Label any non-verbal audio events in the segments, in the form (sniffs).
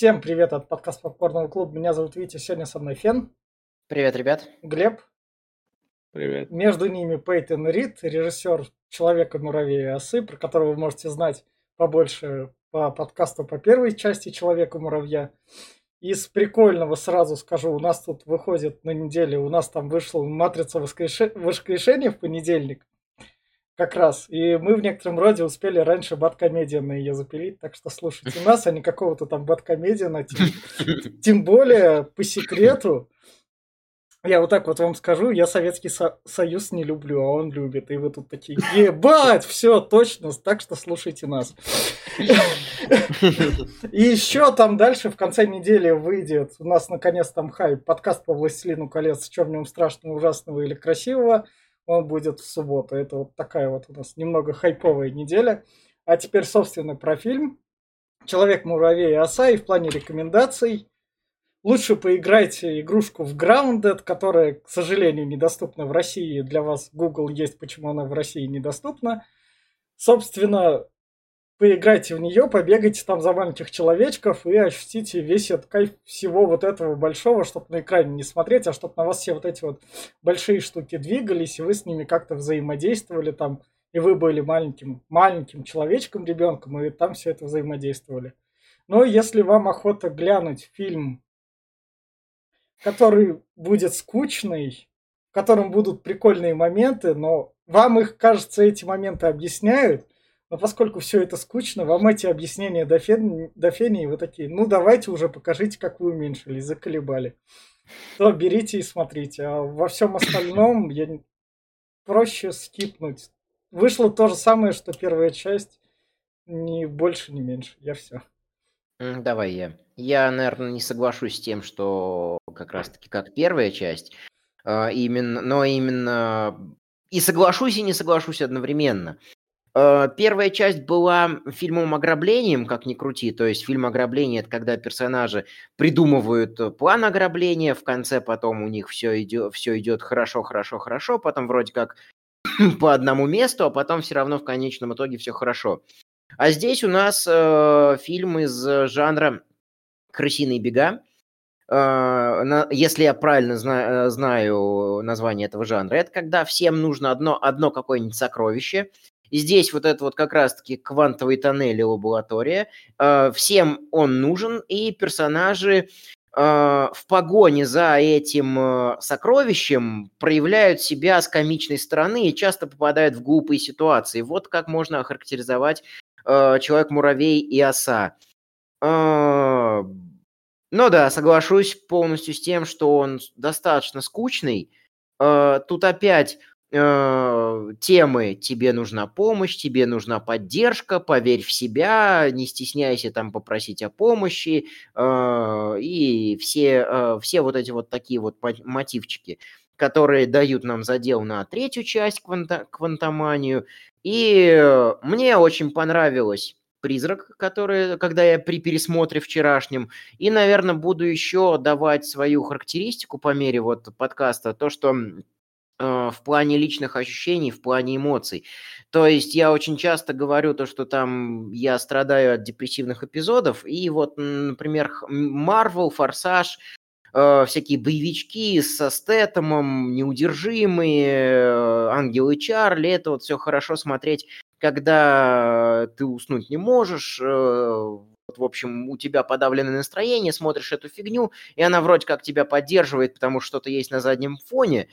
Всем привет от подкаста Попкорного клуба. Меня зовут Витя, сегодня со мной Фен. Привет, ребят. Глеб. Привет. Между ними Пейтон Рид, режиссер «Человека, муравея и осы», про которого вы можете знать побольше по подкасту по первой части «Человека-муравья». Из прикольного сразу скажу, у нас тут выходит на неделе, у нас там вышла «Матрица воскрешения» в понедельник как раз. И мы в некотором роде успели раньше Бэткомедиана ее запилить, так что слушайте нас, а не какого-то там Бэткомедиана. Тем, (laughs) тем более, по секрету, я вот так вот вам скажу, я Советский Со- Союз не люблю, а он любит. И вы тут такие, (laughs) ебать, все, точно, так что слушайте нас. И еще там дальше в конце недели выйдет, у нас наконец там хайп, подкаст по «Властелину колец», чем в нем страшного, ужасного или красивого он будет в субботу. Это вот такая вот у нас немного хайповая неделя. А теперь, собственно, про фильм. Человек-муравей и оса. И в плане рекомендаций лучше поиграйте игрушку в Grounded, которая, к сожалению, недоступна в России. Для вас Google есть, почему она в России недоступна. Собственно, поиграйте в нее, побегайте там за маленьких человечков и ощутите весь этот кайф всего вот этого большого, чтобы на экране не смотреть, а чтобы на вас все вот эти вот большие штуки двигались, и вы с ними как-то взаимодействовали там, и вы были маленьким, маленьким человечком, ребенком, и там все это взаимодействовали. Но если вам охота глянуть фильм, который будет скучный, в котором будут прикольные моменты, но вам их, кажется, эти моменты объясняют, но поскольку все это скучно, вам эти объяснения до, фен... до фении, вы такие, ну давайте уже покажите, как вы уменьшились, заколебали. То берите и смотрите. А во всем остальном (coughs) я проще скипнуть. Вышло то же самое, что первая часть. Ни больше, ни меньше. Я все. Давай я. Я, наверное, не соглашусь с тем, что как раз-таки как первая часть. А, именно, но именно и соглашусь, и не соглашусь одновременно. Э, первая часть была фильмом ограблением, как ни крути. То есть фильм ограбления – это когда персонажи придумывают э, план ограбления, в конце потом у них все идет, все идет хорошо, хорошо, хорошо, потом вроде как (clears throat) по одному месту, а потом все равно в конечном итоге все хорошо. А здесь у нас э, фильм из жанра «Крысиные бега», если я правильно зна, э, знаю название этого жанра, это когда всем нужно одно, одно какое-нибудь сокровище, и здесь вот это вот как раз-таки квантовый тоннель и лаборатория. Э, всем он нужен, и персонажи э, в погоне за этим э, сокровищем проявляют себя с комичной стороны и часто попадают в глупые ситуации. Вот как можно охарактеризовать Человек-муравей и оса. Ну да, соглашусь полностью с тем, что он достаточно скучный. Тут опять э, темы «тебе нужна помощь», «тебе нужна поддержка», «поверь в себя», «не стесняйся там попросить о помощи» э, и все, э, все вот эти вот такие вот мотивчики, которые дают нам задел на третью часть кванта «Квантоманию». И мне очень понравилось призрак, который, когда я при пересмотре вчерашнем, и, наверное, буду еще давать свою характеристику по мере вот подкаста, то, что в плане личных ощущений, в плане эмоций. То есть я очень часто говорю то, что там я страдаю от депрессивных эпизодов, и вот, например, Марвел, Форсаж, э, всякие боевички со Стэтомом, неудержимые, э, Ангелы Чарли, это вот все хорошо смотреть, когда ты уснуть не можешь, э, в общем, у тебя подавленное настроение, смотришь эту фигню, и она вроде как тебя поддерживает, потому что что-то есть на заднем фоне,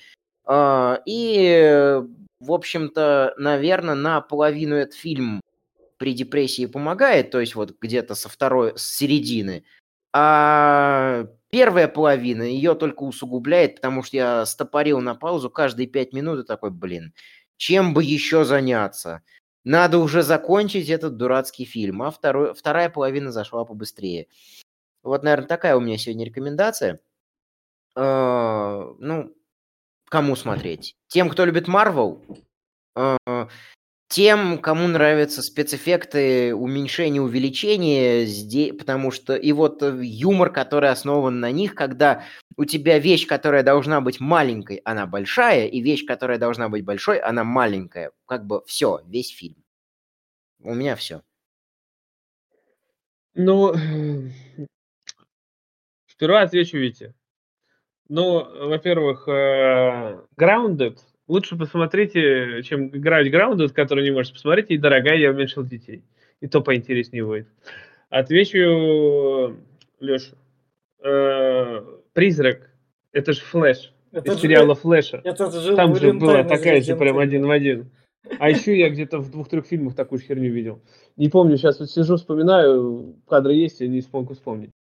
и, в общем-то, наверное, наполовину этот фильм при депрессии помогает, то есть вот где-то со второй, с середины. А первая половина ее только усугубляет, потому что я стопорил на паузу каждые пять минут и такой, блин, чем бы еще заняться? Надо уже закончить этот дурацкий фильм. А второй, вторая половина зашла побыстрее. Вот, наверное, такая у меня сегодня рекомендация. Uh, ну, кому смотреть? Тем, кто любит Марвел, э, тем, кому нравятся спецэффекты, уменьшение, увеличение, потому что и вот э, юмор, который основан на них, когда у тебя вещь, которая должна быть маленькой, она большая, и вещь, которая должна быть большой, она маленькая. Как бы все, весь фильм. У меня все. Ну, Сперва отвечу Вите. Ну, во-первых, э, Grounded. Лучше посмотрите, чем играть Grounded, который не можете посмотреть, и дорогая, я уменьшил детей. И то поинтереснее будет. Отвечу Леша. Э, Призрак. Это же Флэш. Это из сериала Флэша. Это же Там же была такая же прям один в один. А еще я где-то в двух-трех фильмах такую же херню видел. Не помню, сейчас вот сижу, вспоминаю, кадры есть, я не смогу вспомнить.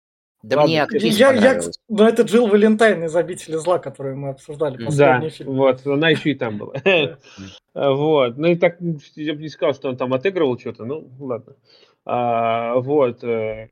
Да Ладно, мне актриса я, я, Ну, это Джилл Валентайн из «Обители зла», которую мы обсуждали последний да, фильм. вот, она еще и там была. (laughs) Вот, ну и так, я бы не сказал, что он там отыгрывал что-то, ну, ладно. А, вот. Э,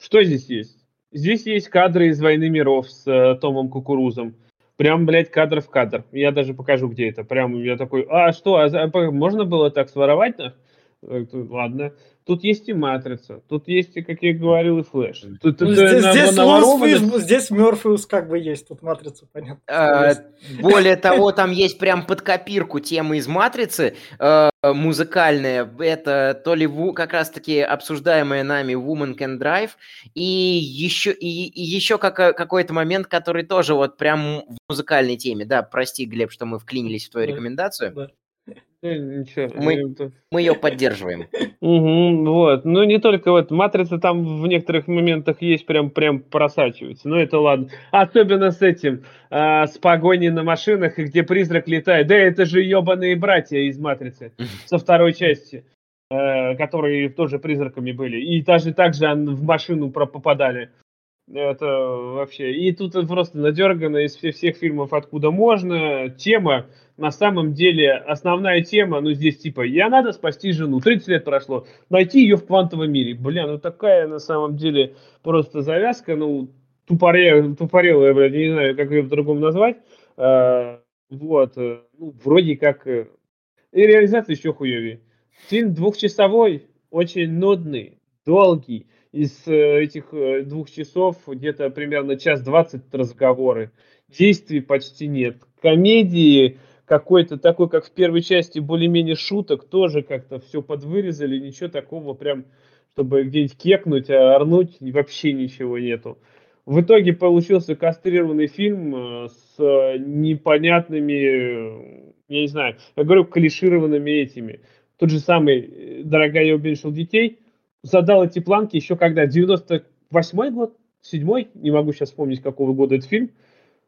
что здесь есть? Здесь есть кадры из «Войны миров» с э, Томом Кукурузом. Прям, блядь, кадр в кадр. Я даже покажу, где это. Прям я такой, а что, а, а можно было так своровать? Э, ладно. Тут есть и матрица, тут есть, и, как я говорил, и флеш. Тут, ну, здесь, на, здесь, на здесь Морфеус как бы есть, тут матрица, понятно. А, (laughs) более того, там есть прям под копирку темы из матрицы э, музыкальная. Это то ли как раз-таки обсуждаемая нами Woman Can Drive, и еще, и, и еще как, какой-то момент, который тоже вот прям в музыкальной теме. Да, прости, Глеб, что мы вклинились в твою да, рекомендацию. Да. Ничего, (laughs) мы, мы ее поддерживаем. Угу, вот. Ну, не только вот матрица там в некоторых моментах есть, прям прям просачивается. Но это ладно. Особенно с этим, а, с погоней на машинах, и где призрак летает. Да, это же ебаные братья из матрицы (laughs) со второй части, а, которые тоже призраками были. И даже так же в машину попадали. Это вообще... И тут просто надергано из всех фильмов «Откуда можно». Тема, на самом деле, основная тема, ну, здесь типа, я надо спасти жену. 30 лет прошло. Найти ее в квантовом мире. Бля, ну такая, на самом деле, просто завязка, ну, тупоре, тупорелая, блядь, не знаю, как ее по-другому назвать. А, вот. Э, ну, вроде как... Э, и реализация еще хуевее. Фильм двухчасовой, очень нудный, долгий из э, этих э, двух часов где-то примерно час двадцать разговоры. Действий почти нет. Комедии какой-то такой, как в первой части, более-менее шуток, тоже как-то все подвырезали, ничего такого прям, чтобы где-нибудь кекнуть, а орнуть, вообще ничего нету. В итоге получился кастрированный фильм э, с непонятными, я не знаю, я говорю, клишированными этими. Тот же самый «Дорогая, я уменьшил детей», задал эти планки еще когда? 98-й год? Седьмой? Не могу сейчас вспомнить, какого года этот фильм.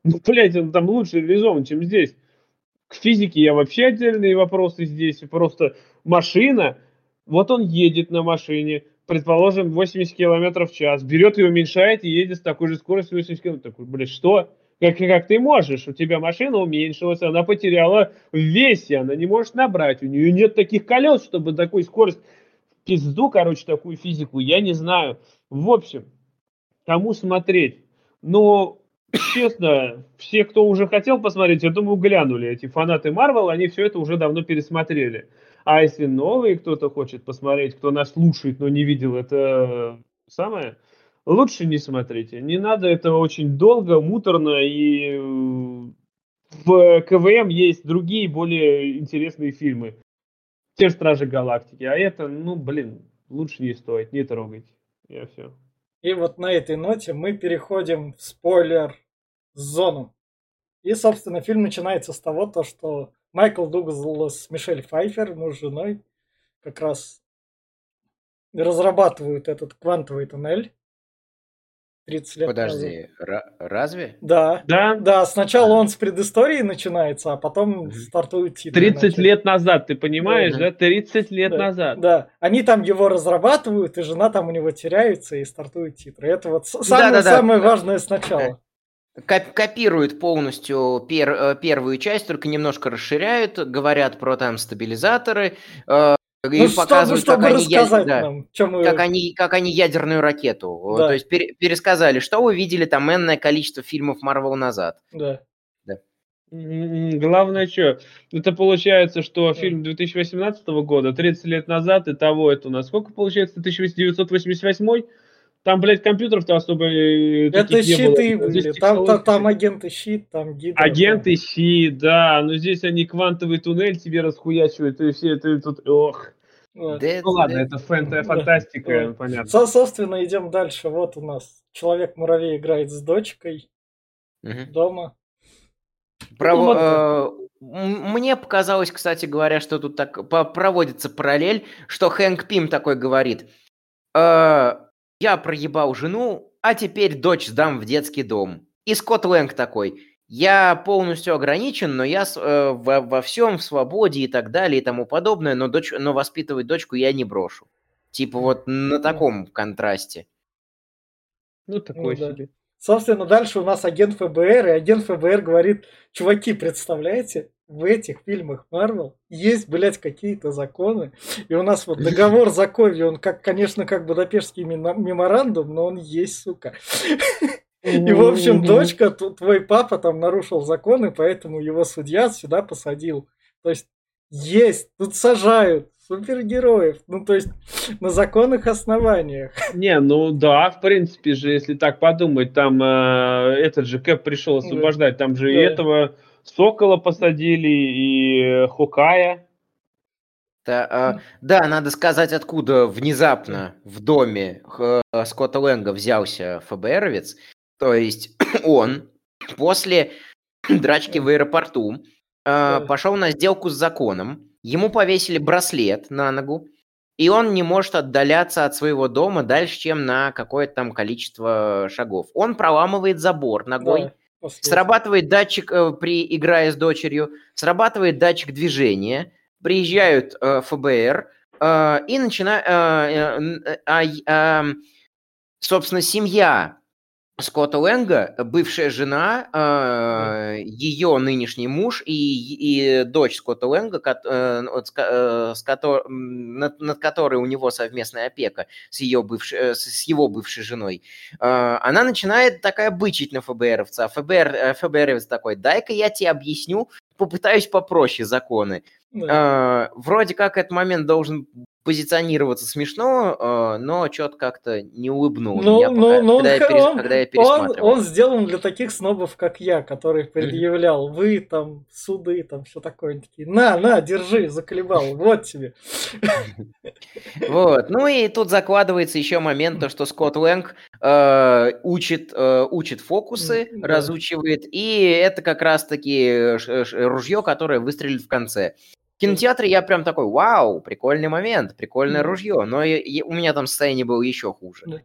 Ну, блядь, он там лучше реализован, чем здесь. К физике я вообще отдельные вопросы здесь. Просто машина, вот он едет на машине, предположим, 80 км в час, берет и уменьшает, и едет с такой же скоростью 80 км. Такой, блядь, что? Как, как ты можешь? У тебя машина уменьшилась, она потеряла в весе, она не может набрать. У нее нет таких колес, чтобы такой скорость пизду, короче, такую физику, я не знаю. В общем, кому смотреть? Но, честно, все, кто уже хотел посмотреть, я думаю, глянули. Эти фанаты Марвел, они все это уже давно пересмотрели. А если новый кто-то хочет посмотреть, кто нас слушает, но не видел, это самое, лучше не смотрите. Не надо, это очень долго, муторно, и в КВМ есть другие, более интересные фильмы же Стражи Галактики. А это, ну, блин, лучше не стоит, не трогать. Я все. И вот на этой ноте мы переходим в спойлер-зону. И, собственно, фильм начинается с того, то, что Майкл Дуглас с Мишель Файфер, муж с женой, как раз разрабатывают этот квантовый туннель. 30 лет Подожди, назад. разве? Да. Да? Да, сначала он с предыстории начинается, а потом стартует титры. 30 начать. лет назад, ты понимаешь, да? да? 30 лет да. назад. Да, они там его разрабатывают, и жена там у него теряется, и стартует титры. Это вот самое, да, да, самое да. важное сначала. Копируют полностью пер, э, первую часть, только немножко расширяют, говорят про там стабилизаторы, э, и ну, показывают, чтобы, как, они, да, нам, мы... как, они, как они ядерную ракету. Да. То есть пер, пересказали, что вы видели там энное количество фильмов Марвел назад. Да. да. Главное, что, это получается, что фильм 2018 года, 30 лет назад, и того это у нас сколько получается, 1988 там, блядь, компьютеров-то особо э, Это щиты было. были. Там, там, там агенты щит, там гидра. Агенты там. щит, да. Но здесь они квантовый туннель тебе расхуячивают, и все это тут. Ох. Вот. Dead- Ну ладно, Dead- это фэнт- Да. фантастика, Да. понятно. Со- собственно, идем дальше. Вот у нас Человек-муравей играет с дочкой Мгм. дома. Право- вот, э, Мне показалось, кстати говоря, что тут так проводится параллель, что Хэнк Пим такой говорит. «Э, Я проебал жену, а теперь дочь сдам в детский дом. И Скотт Лэнг такой. Я полностью ограничен, но я э, во, во всем в свободе и так далее и тому подобное, но, дочь, но воспитывать дочку я не брошу. Типа вот на таком контрасте. Ну, такой да. себе. Собственно, дальше у нас агент ФБР, и агент ФБР говорит, чуваки, представляете, в этих фильмах Марвел есть, блядь, какие-то законы, и у нас вот договор Заковья, он, как, конечно, как Будапештский меморандум, но он есть, сука. И, в общем, дочка, твой папа там нарушил законы, поэтому его судья сюда посадил. То есть, есть, тут сажают супергероев, ну, то есть, на законных основаниях. Не, ну да, в принципе же, если так подумать, там э, этот же Кэп пришел освобождать, там же и Да. этого Сокола посадили, и Хукая. Да, а, да, надо сказать, откуда внезапно в доме х- Скотта Лэнга взялся ФБРовец. То есть (clears throat) он после (clears throat) драчки в аэропорту Да. пошел на сделку с законом, ему повесили браслет на ногу, и он не может отдаляться от своего дома дальше, чем на какое-то там количество шагов. Он проламывает забор ногой, Да, после- Срабатывает датчик, э, при, играя с дочерью, срабатывает датчик движения, приезжают э, ФБР э, и начинают... собственно, семья Скотта Лэнга, бывшая жена, ее нынешний муж и, и дочь Скотта Лэнга, кот- э, с э, с кото- м, над, над которой у него совместная опека с, ее бывшей, э, с с его бывшей женой, э, она начинает такая бычить на ФБРовца. А ФБР, э, ФБРовец такой, дай-ка я тебе объясню, попытаюсь попроще законы. Да. Э, вроде как этот момент должен позиционироваться смешно, э, но что-то как-то не улыбнул Ну, меня, ну, пока- ну, когда, я он- (laughs) перес- он- когда я Он, пересматривал. он сделан для таких снобов, как я, который предъявлял, вы там, суды, там, все такое. Такие, на, на, держи, заколебал, вот тебе. (laughs) Вот. Ну и тут закладывается еще момент, то, что Скотт Лэнг э, учит, э, учит фокусы, да. разучивает, и это как раз-таки ружье, которое выстрелит в конце. Кинотеатре я прям такой, вау, прикольный момент, прикольное ружье, но и- и у меня там состояние было еще хуже.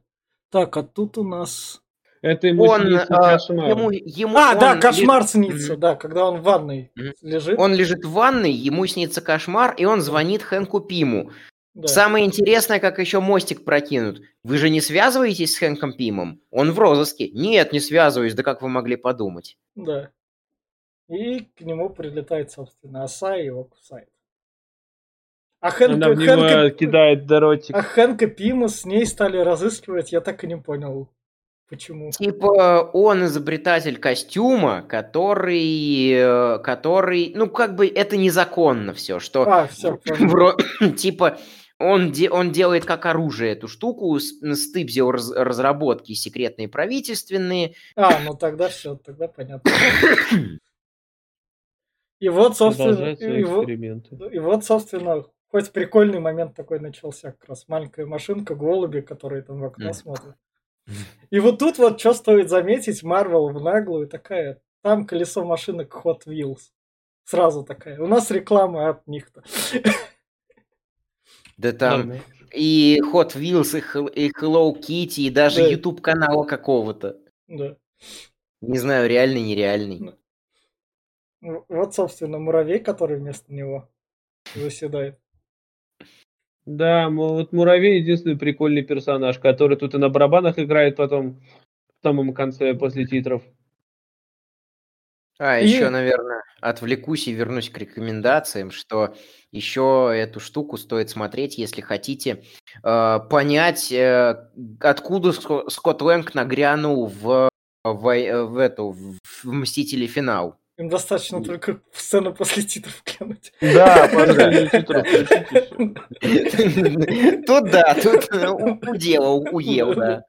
Так, а тут у нас... Это ему Он, снится кошмар. ему, ему А, да, он кошмар лежит- снится, да, когда он в ванной лежит. Он лежит в ванной, ему снится кошмар, и он звонит Хэнку Пиму. да. Самое интересное, как еще мостик прокинут. Вы же не связываетесь с Хэнком Пимом? Он в розыске. Нет, не связываюсь, да как вы могли подумать. Да. И к нему прилетает, собственно, оса и его кусает. А Хэнка, Она в него Хэнка- кидает дротик. а Хэнка Пима с ней стали разыскивать, я так и не понял, почему. Типа он изобретатель костюма, который, э, который, ну как бы это незаконно все, что А, все, (coughs) типа он, де- он делает как оружие эту штуку, с- стыбзил раз- разработки секретные правительственные, А, ну тогда все, тогда понятно. (coughs) И вот, собственно, и вот, эксперименты. и вот, собственно, хоть прикольный момент такой начался, как раз маленькая машинка, голуби, которые там в окно Мгм. смотрят. (laughs) И вот тут вот что стоит заметить, Марвел в наглую такая, там колесо машинок Hot Wheels. Сразу такая. У нас реклама от них-то. (laughs) да там и Hot Wheels, и, Hel- и Hello Kitty, и даже Да. YouTube канала какого-то. Да. Не знаю, реальный, нереальный. Ну. Вот, собственно, муравей, который вместо него заседает. Да, вот Муравей единственный прикольный персонаж, который тут и на барабанах играет потом в самом конце после титров. А, И- еще, наверное, отвлекусь и вернусь к рекомендациям, что еще эту штуку стоит смотреть, если хотите э, понять, э, откуда Ско- Скотт Лэнг нагрянул в, в, э, в эту в «Мстители. Финал». Им достаточно только сцену после титров глянуть. Да, пару титров. Тут да, тут э, у- уделал, уел, да.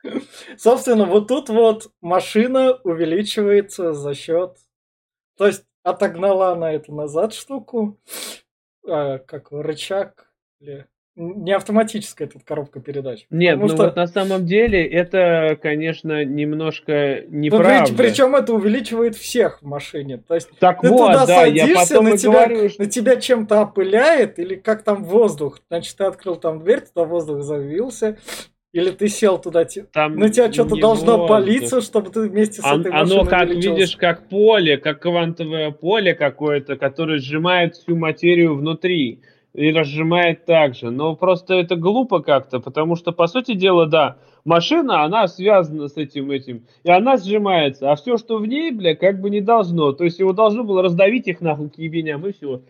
Собственно, вот тут вот машина увеличивается за счет... То есть отогнала она эту назад штуку, а, как рычаг, или не автоматическая тут коробка передач. Нет, ну что- вот на самом деле это, конечно, немножко Ну, неправда. причем это увеличивает всех в машине. То есть Так ты вот, туда да, я садишься, потом на тебя, говорю, что... на тебя чем-то опыляет, или как там воздух. Значит, ты открыл там дверь, туда воздух завился, или ты сел туда, там на тебя что-то должно воздух. палиться, чтобы ты вместе с Он- этой оно, машиной как увеличился. видишь, как поле, как квантовое поле какое-то, которое сжимает всю материю внутри и разжимает так же. Но просто это глупо как-то, потому что, по сути дела, да, машина, она связана с этим этим, и она сжимается, а все, что в ней, бля, как бы не должно. То есть его должно было раздавить их нахуй к ебеням, и все.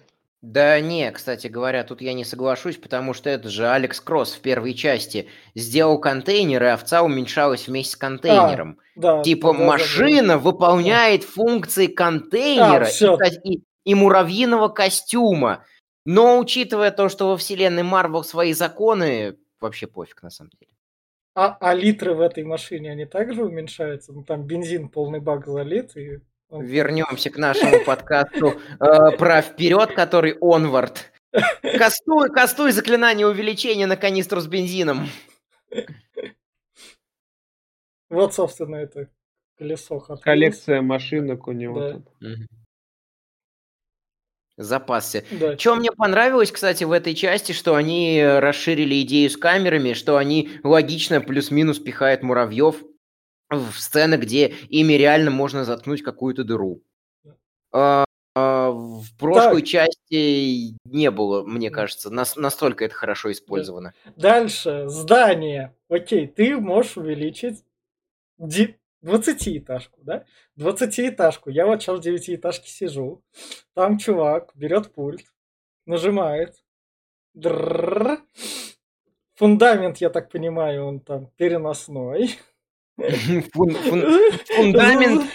Да не, кстати говоря, тут я не соглашусь, потому что это же Алекс Кросс в первой части сделал контейнер, и овца уменьшалась вместе с контейнером. Да, типа да, да, да, да. машина выполняет функции контейнера А, и, и- и муравьиного костюма. Но учитывая то, что во вселенной Марвел свои законы, вообще пофиг на самом деле. А, а литры в этой машине, они также уменьшаются? Ну, там бензин полный бак залит, и... Вернемся к нашему подкасту э, про вперед, который онвард. Кастуй, кастуй заклинание увеличения на канистру с бензином. Вот, собственно, это колесо. Коллекция машинок у него. Да. тут. Запасся. Да. Что мне понравилось, кстати, в этой части, что они расширили идею с камерами, что они логично плюс-минус пихают муравьев в сцены, где ими реально можно заткнуть какую-то дыру. А, а, в прошлой части не было, мне кажется, нас- настолько это хорошо использовано. Дальше, здание. Окей, ты можешь увеличить ди- 20-этажку, да? 20-этажку. Я вот сейчас в 9-этажке сижу. Там чувак берет пульт, нажимает. Дрррр. Фундамент, я так понимаю, он там переносной. Фун- фун- Фундамент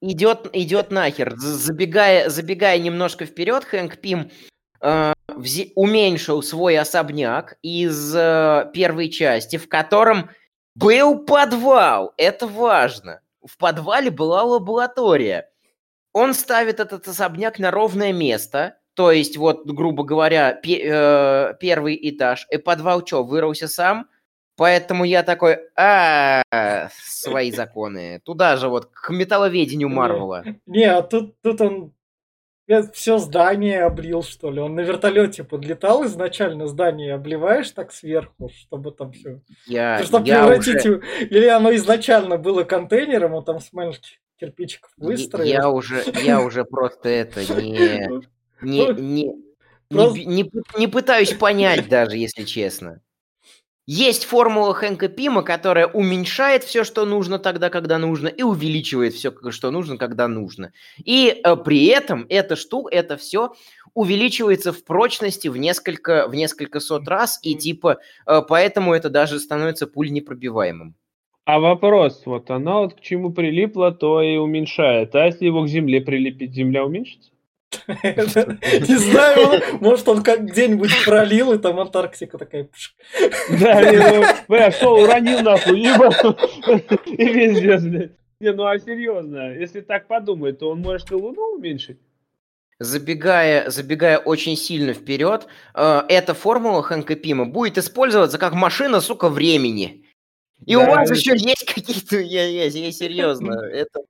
идет, идет нахер. Забегая, забегая немножко вперед, Хэнк Пим э, уменьшил свой особняк из э, первой части, в котором был подвал. Это важно. В подвале была лаборатория. Он ставит этот особняк на ровное место, то есть, вот, грубо говоря, пе- э, первый этаж, и подвал что, вырвался сам? Поэтому я такой, а, свои законы. Туда же вот, к металловедению. Марвела. Не, а тут, тут он все здание облил, что ли. Он на вертолете подлетал изначально, здание обливаешь так сверху, чтобы там все Я, Чтобы я превратить уже, Или оно изначально было контейнером, он там с маленьких кирпичиков выстроил. я уже, я уже просто это не, не, Ну, не, не, не пытаюсь понять даже, если честно. Есть формула Хэнка Пима, которая уменьшает все, что нужно тогда, когда нужно, и увеличивает все, что нужно, когда нужно. И э, при этом эта штука, это все увеличивается в прочности в несколько, в несколько сот раз, и типа э, поэтому это даже становится пуль непробиваемым. А вопрос, вот она вот к чему прилипла, то и уменьшает. А если его к земле прилепить, земля уменьшится? Не знаю, может он как где-нибудь пролил, и там Антарктика такая. Да, не, ну, бля, что, уронил нахуй, ебал. И везде, блядь. Не, ну а серьезно, если так подумать, то он может и Луну уменьшить. Забегая, забегая очень сильно вперед, э, эта формула Хэнка Пима будет использоваться как машина, сука, времени. И у Да, вас это- еще есть какие-то, я, я, я серьезно, это...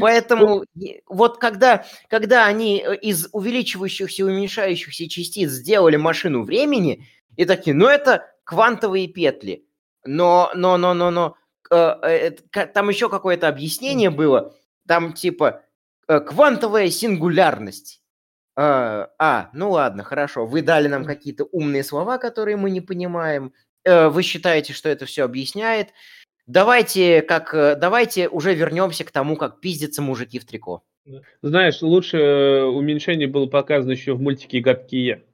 Поэтому вот когда, когда они э, из увеличивающихся и уменьшающихся частиц сделали машину времени, и такие, ну это квантовые петли. Но, но, но, но, но, э, э, там еще какое-то объяснение было, там типа э, квантовая сингулярность. А, а, ну ладно, хорошо. Вы дали нам какие-то умные слова, которые мы не понимаем. Э, Вы считаете, что это все объясняет. Давайте, как, э, давайте уже вернемся к тому, как пиздятся мужики в трико. Знаешь, лучше э, уменьшение было показано еще в мультике «Гадкие».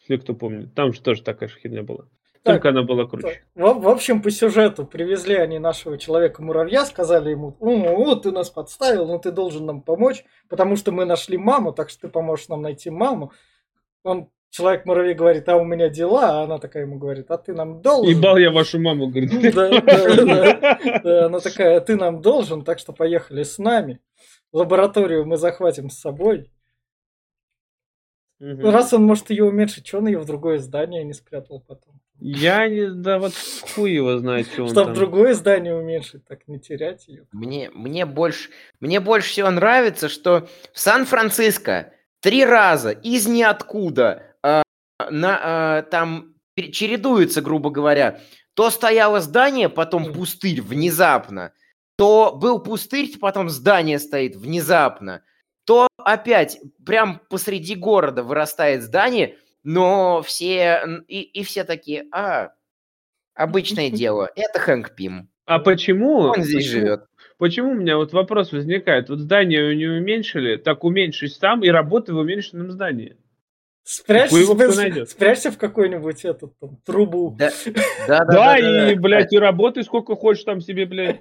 Если кто помнит. Там же тоже такая же херня была. Так, Только она была круче. В, в общем, по сюжету привезли они нашего человека-муравья, сказали ему, о, ты нас подставил, но ты должен нам помочь, потому что мы нашли маму, так что ты поможешь нам найти маму. Он, человек-муравей, говорит, а у меня дела, а она такая ему говорит, а ты нам должен. Ебал я вашу маму, говорит. Да, да, да. Да, Она такая, «А ты нам должен, так что поехали с нами. Лабораторию мы захватим с собой. Ну, раз он может ее уменьшить, что он ее в другое здание не спрятал потом? Я не, да вот хуй его знает, что он Чтобы там. другое здание уменьшить, так не терять ее. Мне, мне, больше, мне больше всего нравится, что в Сан-Франциско три раза из ниоткуда на, а, там чередуется, грубо говоря, то стояло здание, потом пустырь внезапно, то был пустырь, потом здание стоит внезапно, то опять прям посреди города вырастает здание, но все и, и все такие, а, обычное (laughs) дело, это Хэнк Пим, А почему? он здесь почему- живет. Почему у меня вот вопрос возникает? Вот здание не уменьшили, так уменьшись сам и работай в уменьшенном здании. Спрячься, его кто найдет. спрячься в какой-нибудь этот там, трубу. Да, да, да, Да, и, блядь, и работай сколько хочешь там себе, блядь.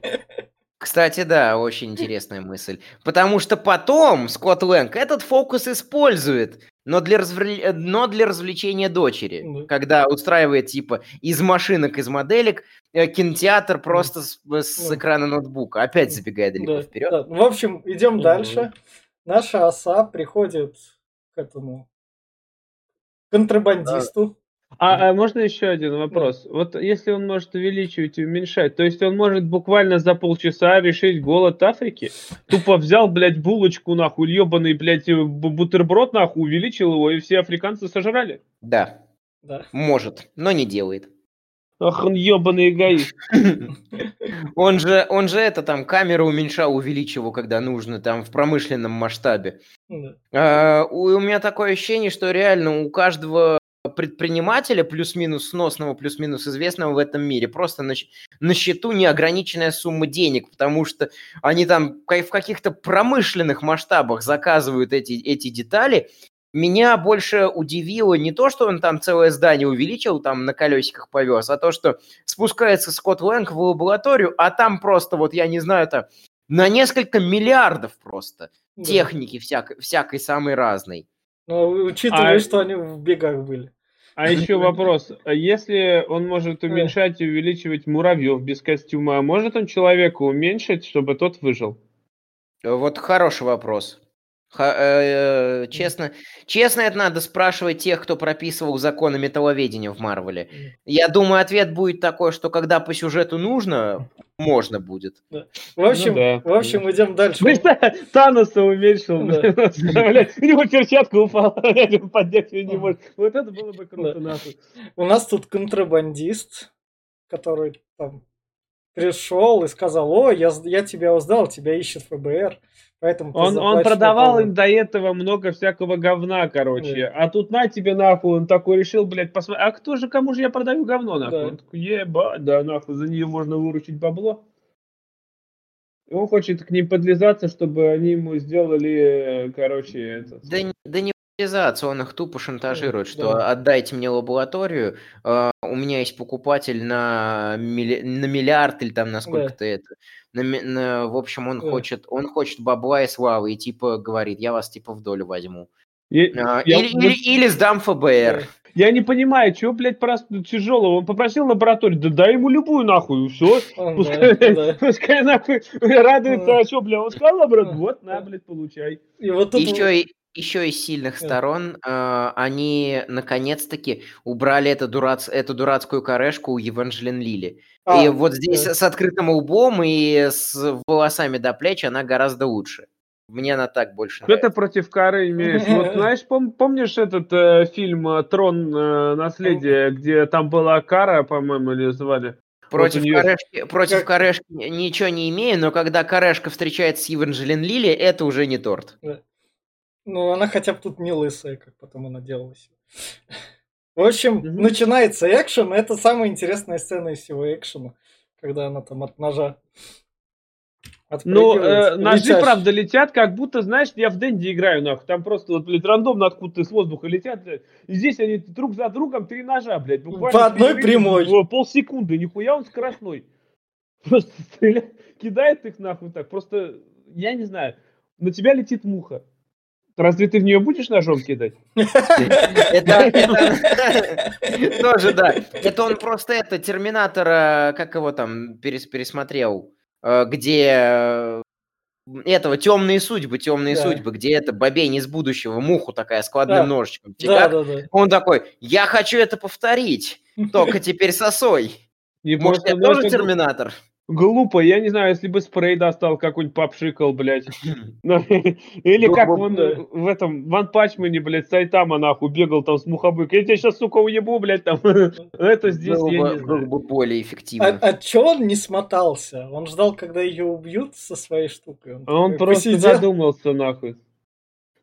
Кстати, да, очень интересная мысль. Потому что потом Скотт Лэнг этот фокус использует, но для, развле- но для развлечения дочери. Да. Когда устраивает, типа, из машинок, из моделек э, кинотеатр просто с, с Да. экрана ноутбука. Опять забегая далеко Да, вперед. да. Ну, В общем, идем дальше. Наша оса приходит к этому контрабандисту. А, а можно еще один вопрос? Вот если он может увеличивать и уменьшать, то есть он может буквально за полчаса решить голод Африки? Тупо взял, блядь, булочку, нахуй, ебаный, блядь, э, бу- бутерброд, нахуй, увеличил его, и все африканцы сожрали? Да, Да. может, но не делает. Ах, он ебаный эгоист. (laughs) Он же, он же это там камеру уменьшал, увеличивал, когда нужно, там в промышленном масштабе. А, у, у меня такое ощущение, что реально у каждого предпринимателя, плюс-минус сносного, плюс-минус известного в этом мире, просто на, на счету неограниченная сумма денег, потому что они там в каких-то промышленных масштабах заказывают эти, эти детали. Меня больше удивило не то, что он там целое здание увеличил, там на колесиках повез, а то, что спускается Скотт Лэнг в лабораторию, а там просто, вот я не знаю, это на несколько миллиардов просто Да. техники всякой, всякой самой разной. Но учитывая, А- что они в бегах были. А еще (laughs) вопрос. А Если он может уменьшать и увеличивать муравьев без костюма, а может он человека уменьшить, чтобы тот выжил? Вот хороший вопрос. Ха- э, честно, честно, это надо спрашивать тех, кто прописывал законы металловедения в Марвеле. Я думаю, ответ будет такой, что когда по сюжету нужно, можно будет. В общем, да, в общем, идем дальше. Блядь, (laughs) Таноса уменьшил, блядь, (laughs) у него перчатка упала, (laughs) поднять ее не может. Вот это было бы круто, Да. нахуй. У нас тут контрабандист, который там пришел и сказал, о, я, я тебя узнал, тебя ищет ФБР, поэтому Он, он продавал налоги». им до этого много всякого говна, короче. А тут на тебе нахуй, он такой решил, блядь, посмотри. А кто же, кому же я продаю говно, нахуй? Да. Он такой, ебать, да, нахуй, за нее можно выручить бабло. И он хочет к ним подлизаться, чтобы они ему сделали, э, короче, этот... Да, не- да не реализация, он их тупо шантажирует, что Да. отдайте мне лабораторию, э, у меня есть покупатель на, милли- на миллиард или там на сколько-то это. На ми- на- в общем, он хочет, он хочет бабла и славы, и типа говорит, я вас типа в долю возьму. Я, А, я или, вот- или- или сдам ФБР. я не понимаю, чего, блядь, просто тяжелого. Он попросил лабораторию, да дай ему любую нахуй, и все. Он, (laughs) Пускай, да, да. пускай нахуй радуется, а что, бля, он сказал лабораторию? Вот, на, блядь, получай. И вот тут Еще и еще из сильных сторон э, они наконец-таки убрали эту, дурац- эту дурацкую корешку у Евангелин Лили. А, и вот здесь да. с открытым лбом и с волосами до плеч она гораздо лучше. Мне она так больше Что ты нравится. против Кары имеешь? Вот (laughs) знаешь, пом- помнишь этот э, фильм э, «Трон. э, наследие», где там была Кара, по-моему, или звали? Против, у неё- корешки, против Как- корешки ничего не имею, но когда корешка встречается с Евангелин Лили, это уже не торт. Ну, она хотя бы тут не лысая, как потом она делалась. В общем, Мгм. начинается экшен. Это самая интересная сцена из всего экшена. Когда она там от ножа Ну, э, ножи, летящий. правда, летят, как будто, знаешь, я в Дэнди играю, нахуй. Там просто, вот, блядь, рандомно откуда-то с воздуха летят, блядь. И здесь они друг за другом три ножа, блядь. Буквально По одной перерыв прямой. Полсекунды, нихуя он скоростной. (laughs) Просто стреляет, кидает их нахуй так. Просто, я не знаю, на тебя летит муха. Разве ты в нее будешь ножом кидать? (laughs) Это, (laughs) тоже да. Это он просто это Терминатора, как его там перес- пересмотрел, э, где э, этого темные судьбы, темные Да. судьбы, где это бабень из будущего, муху такая складным Да. ножичком. Да, да, да. Он такой, я хочу это повторить, (laughs) только теперь сосой. И Может, я тоже терминатор? Глупо, я не знаю, если бы спрей достал, какой-нибудь попшикал, блядь. (laughs) Ну, Или Было как он в этом Ван Пачмане, блядь, Сайтама нахуй бегал там с мухобык. Я тебя сейчас, сука, уебу, блядь, там. (laughs) Это здесь я бы, не знаю. бы более А, эффективно. а чё он не смотался? Он ждал, когда ее убьют со своей штукой. А он просто задумался, нахуй.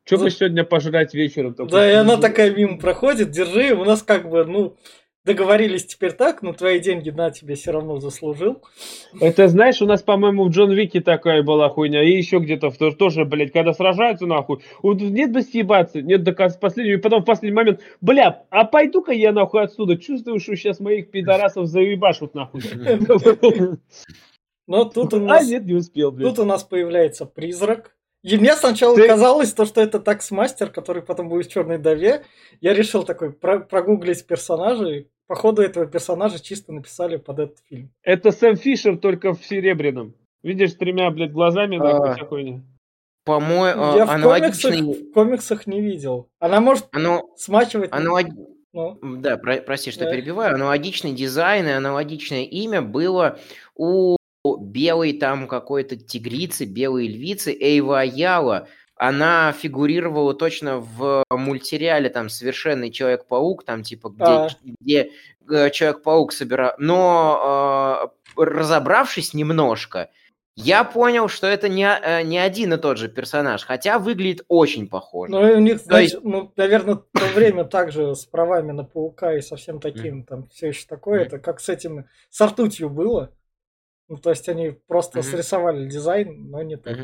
Что бы сегодня пожрать вечером? Такой Да, и она такая мимо проходит, держи, у нас как бы, ну, договорились теперь так, но твои деньги на тебе все равно заслужил. Это, знаешь, у нас, по-моему, в Джон Вике такая была хуйня, и еще где-то в- тоже, блядь, когда сражаются, нахуй, вот нет бы съебаться, нет до конца последнего, и потом в последний момент, бля, а пойду-ка я, нахуй, отсюда, чувствую, что сейчас моих пидорасов заебашут, нахуй. Но тут у А, нас, нет, не успел, блядь. тут у нас появляется призрак. И мне сначала Ты- казалось, то, что это таксмастер, который потом будет в черной дове. Я решил такой про- прогуглить персонажей. Походу этого персонажа чисто написали под этот фильм. Это Сэм Фишер, только в серебряном. Видишь, с тремя, блядь, глазами, А. хуйня. По-моему, Я в комиксах, аналогичный... в комиксах не видел. Она может Оно, смачивать... аналог- Ну, Да, про- прости, что Да. перебиваю. Аналогичный дизайн и аналогичное имя было у белой там какой-то тигрицы, белой львицы Эйва Аяла. Она фигурировала точно в мультсериале там «Совершенный Человек-паук», там типа где, А. где э, Человек-паук собирал... Но э, разобравшись немножко, я понял, что это не, э, не один и тот же персонаж, хотя выглядит очень похоже. ну и у них, То есть- ну, наверное, в то время также с правами на паука и со всем таким там все еще такое. Это как с этим с Артутью было. Ну, то есть они просто срисовали дизайн, но не так.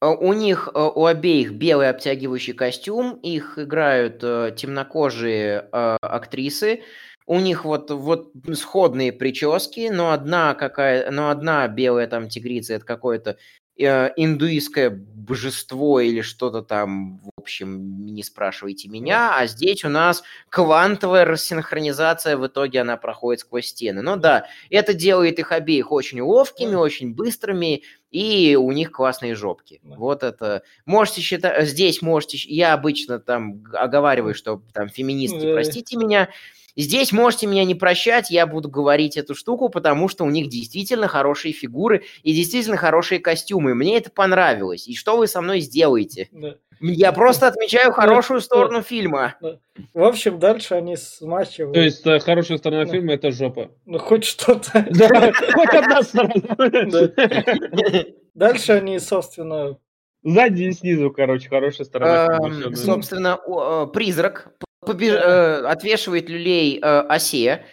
Э, У них, э, у обеих белый обтягивающий костюм, их играют э, темнокожие актрисы. У них вот, вот сходные прически, но одна какая, но одна белая там тигрица это какое-то э, индуистское божество или что-то там, в общем, не спрашивайте меня. А здесь у нас квантовая рассинхронизация, в итоге она проходит сквозь стены. Ну да, это делает их обеих очень ловкими, очень быстрыми, и у них классные жопки. Да. Вот это. Можете считать, здесь можете, я обычно там оговариваю, что там феминистки, Да. простите меня. Здесь можете меня не прощать, я буду говорить эту штуку, потому что у них действительно хорошие фигуры и действительно хорошие костюмы. Мне это понравилось. И что вы со мной сделаете? Да. Я просто отмечаю хорошую сторону фильма. В общем, дальше они смачивают. То есть э, хорошая сторона фильма это жопа. Ну, хоть что-то. (laughs) Да, хоть одна сторона. Дальше они, собственно, Сзади и снизу, короче, хорошая сторона фильма. Эм. Собственно, э, призрак э, отвешивает люлей э, осе,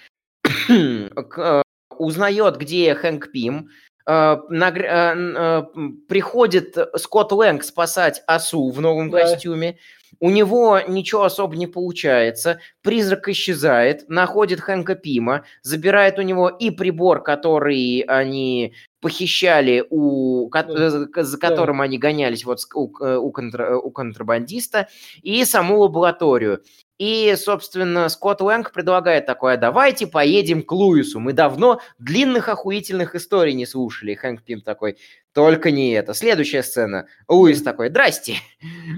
(coughs) э, узнает, где Хэнк Пим, э, э, э, приходит Скотт Лэнг спасать осу в новом Да. костюме, у него ничего особо не получается, призрак исчезает, находит Хэнка Пима, забирает у него и прибор, который они похищали, у, Да. за которым они гонялись вот у, у контра- у контрабандиста, и саму лабораторию. И, собственно, Скотт Лэнг предлагает такое, давайте поедем к Луису. Мы давно длинных охуительных историй не слушали. И Хэнк Пим такой, только не это. Следующая сцена. Луис такой, здрасте.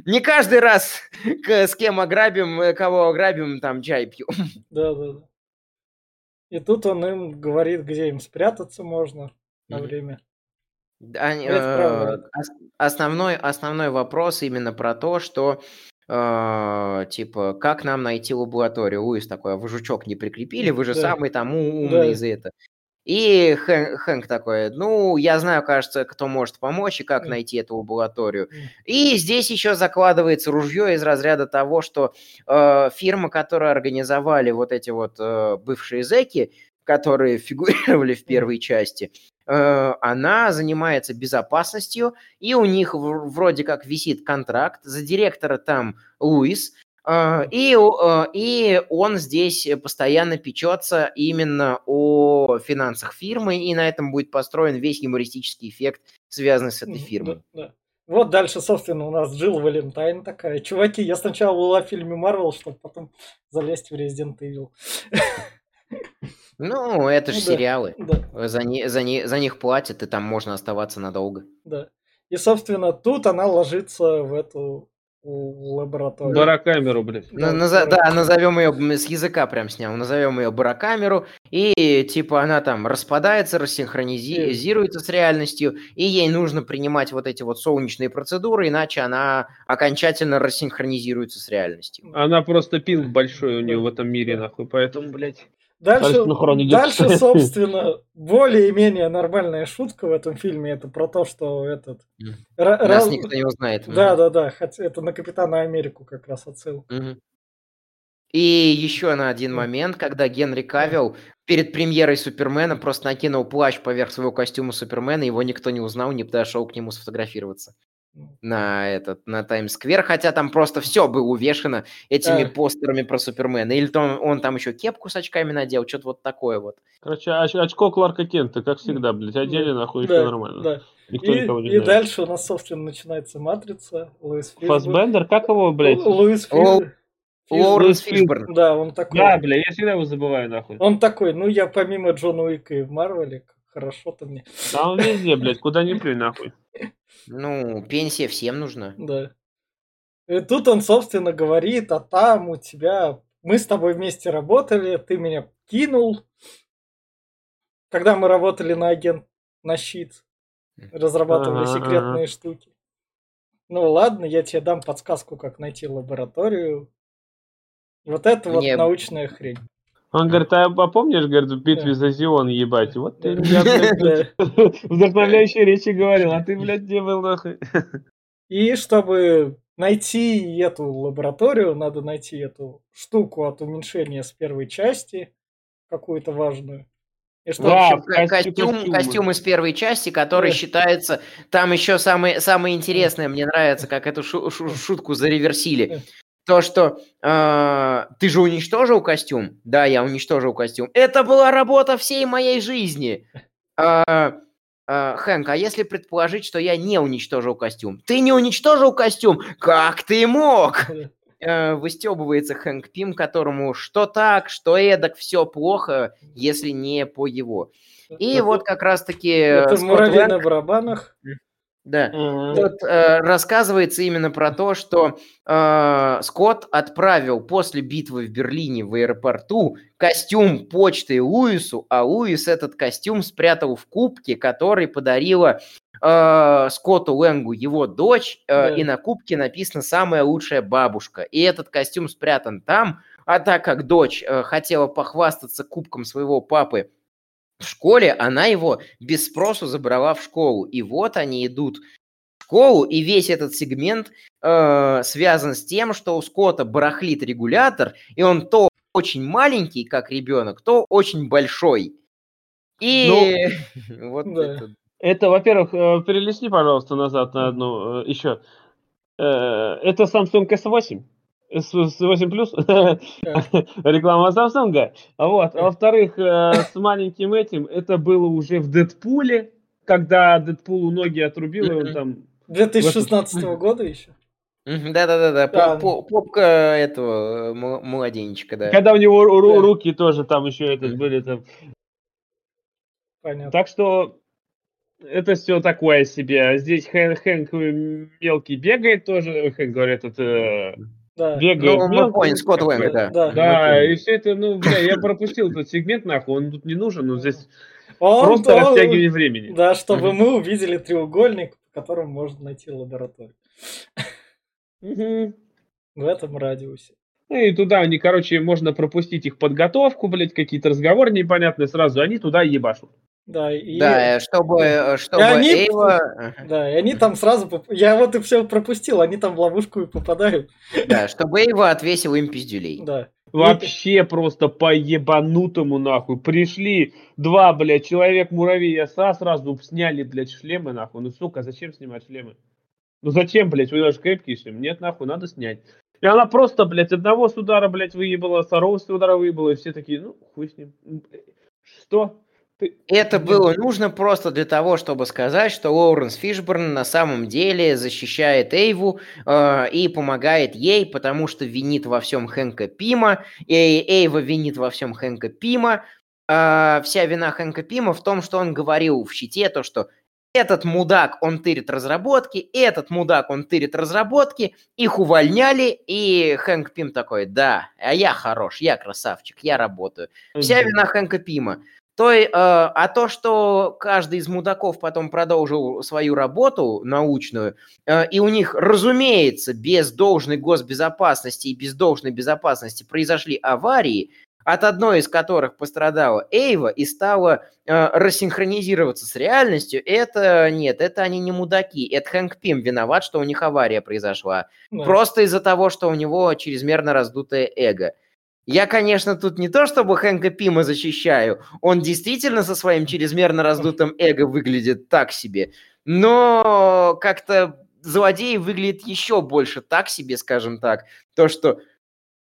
Не каждый раз с кем ограбим, э, кого ограбим, там чай пью. да, да, да. И тут он им говорит, где им спрятаться можно на время. Они, правда. э, ос- основной, основной вопрос именно про то, что э, типа, как нам найти лабораторию? Луис такой, а вы жучок не прикрепили? Вы же Да. самый там умный Да. за это. И Хэн- Хэнк такой, ну, я знаю, кажется, кто может помочь и как найти эту лабораторию. И здесь еще закладывается ружье из разряда того, что э, фирма, которая организовали вот эти вот э, бывшие зэки, которые фигурировали в первой части, она занимается безопасностью, и у них вроде как висит контракт, за директора там Луис, э, и, э, и он здесь постоянно печется именно о финансах фирмы, и на этом будет построен весь юмористический эффект, связанный с этой фирмой. да, да. Вот дальше, собственно, у нас Джилл Валентайн такая. Чуваки, я сначала была в фильме Марвел, чтобы потом залезть в Resident Evil. (laughs) Ну, это же Ну да. сериалы. Да, За, не- за, не- за них платят, и там можно оставаться надолго. да. И, собственно, тут она ложится в эту лабораторию. Барокамеру, блядь. На- наза- да, назовем ее с языка прям снял. Назовем ее барокамеру. И типа она там распадается, рассинхронизируется с реальностью, и ей нужно принимать вот эти вот солнечные процедуры, иначе она окончательно рассинхронизируется с реальностью. Она просто пинг большой у нее в этом мире, нахуй, поэтому, блядь. Дальше, Дальше (laughs) собственно, более-менее нормальная шутка в этом фильме. Это про то, что этот... Нас раз- никто не узнает. Да, да, да. Хотя это на Капитана Америку как раз отсыл. Мгм. И еще на один момент, когда Генри Кавилл перед премьерой Супермена просто накинул плащ поверх своего костюма Супермена, его никто не узнал, не подошел к нему сфотографироваться на этот на Таймс-сквер, хотя там просто все было увешано этими Да. постерами про Супермена. Или то он, там еще кепку с очками надел, что-то вот такое вот. Короче, оч- очко Кларка Кента, как всегда, блядь, одели, нахуй, Да, все нормально. да. Никто И, никого не и знает. дальше у нас, собственно, начинается Матрица. Луис Фишберн. Фасбендер, как его, блядь? Лу- Луис Лоу- Фиш- Лоуренс Фишберн. Фишберн. Да, он такой. Да, бля, я всегда его забываю, нахуй. Он такой, ну я помимо Джона Уика и в Марвеле, хорошо-то мне. А он везде, блядь, куда ни плюнь, нахуй. Ну, пенсия всем нужна. Да. И тут он, собственно, говорит, а там у тебя... Мы с тобой вместе работали, ты меня кинул. Когда мы работали на агент, на щит, разрабатывали секретные штуки. Ну ладно, я тебе дам подсказку, как найти лабораторию. Вот это вот Мне- научная хрень. Он говорит, а а помнишь, говорит, в битве за Зион, ебать? Вот ты, (laughs) вдохновляющие речи говорил, а ты, блядь, где был, нахуй? (laughs) И чтобы найти эту лабораторию, надо найти эту штуку от уменьшения с первой части, какую-то важную. И В чтобы... Да, костюм- костюм, костюм из первой части, который Да. считается... Там еще самое, самое интересное, мне нравится, как эту шу- шу- шутку зареверсили. То, что э, ты же уничтожил костюм. Да, я уничтожил костюм. Это была работа всей моей жизни. А, а, Хэнк, а если предположить, что я не уничтожил костюм? Ты не уничтожил костюм? Как ты мог? (laughs) Э, Выстебывается Хэнк Пим, которому что так, что эдак, все плохо, если не по его. И Это- вот как раз-таки... Это Скотт муравей Лэнг- на барабанах. Да, Мгм. Тут э, рассказывается именно про то, что э, Скотт отправил после битвы в Берлине в аэропорту костюм почты Луису, а Луис этот костюм спрятал в кубке, который подарила э, Скотту Лэнгу его дочь, э, Да. и на кубке написано «Самая лучшая бабушка». И этот костюм спрятан там, а так как дочь э, хотела похвастаться кубком своего папы в школе, она его без спросу забрала в школу. И вот они идут в школу, и весь этот сегмент э, связан с тем, что у Скотта барахлит регулятор, и он то очень маленький, как ребенок, то очень большой. И (laughs) вот да. это. Это, во-первых, э, перелистни, пожалуйста, назад на одну э, еще. Э, Это Samsung S8. S8 Plus. (laughs) Реклама Samsung. А Вот. А во-вторых, э, с маленьким этим, это было уже в Дэдпуле, когда Дэдпулу ноги отрубил, и он там... 2016 года еще. Да-да-да, Да. по- по- попка этого э, м- младенчика, да. Когда у него руки тоже там еще этот были там. Понятно. Так что это все такое себе. А Здесь Хэн- Хэнк э, мелкий бегает тоже. Хэнк говорит, это Да. бегает Ну, мы поняли, Скотт Лэнг, такой. да. Да. Да, и все это, ну, бля, я пропустил этот сегмент, нахуй, он тут не нужен, но здесь Он просто то- растягивание времени. Да, чтобы мы увидели треугольник, по которому можно найти лабораторию. В этом радиусе. Ну и туда они, короче, можно пропустить их подготовку, блядь, какие-то разговоры непонятные сразу, они туда ебашут. Да, и, Да, э, чтобы, э, чтобы они- Эйва... Да, и они там сразу... поп- Я вот и все пропустил, они там в ловушку и попадают. Да, чтобы Эйва отвесил им пиздюлей. Да. Вообще просто по ебанутому нахуй. Пришли два, блядь, человек-муравей и оса сразу сняли, блядь, шлемы нахуй. Ну, сука, зачем снимать шлемы? Ну, зачем, блядь, вы даже крепкие шлемы? Нет, нахуй, надо снять. И она просто, блядь, одного с удара, блядь, выебала, второго с удара выебала, и все такие, ну, хуй с ним. Что? Это было нужно просто для того, чтобы сказать, что Лоуренс Фишборн на самом деле защищает Эйву э, и помогает ей, потому что винит во всем Хэнка Пима, и Эйва винит во всем Хэнка Пима. А вся вина Хэнка Пима в том, что он говорил в щите то, что этот мудак, он тырит разработки, этот мудак, он тырит разработки, их увольняли, и Хэнк Пим такой, да, а я хорош, я красавчик, я работаю. Вся вина Хэнка Пима. То, э, а то, что каждый из мудаков потом продолжил свою работу научную, э, и у них, разумеется, без должной госбезопасности и без должной безопасности произошли аварии, от одной из которых пострадала Эйва и стала э, рассинхронизироваться с реальностью, это нет, это они не мудаки, это Хэнк Пим виноват, что у них авария произошла. Да. Просто из-за того, что у него чрезмерно раздутое эго. Я, конечно, тут не то чтобы Хэнка Пима защищаю, он действительно со своим чрезмерно раздутым эго выглядит так себе, но как-то злодей выглядит еще больше так себе, скажем так. То, что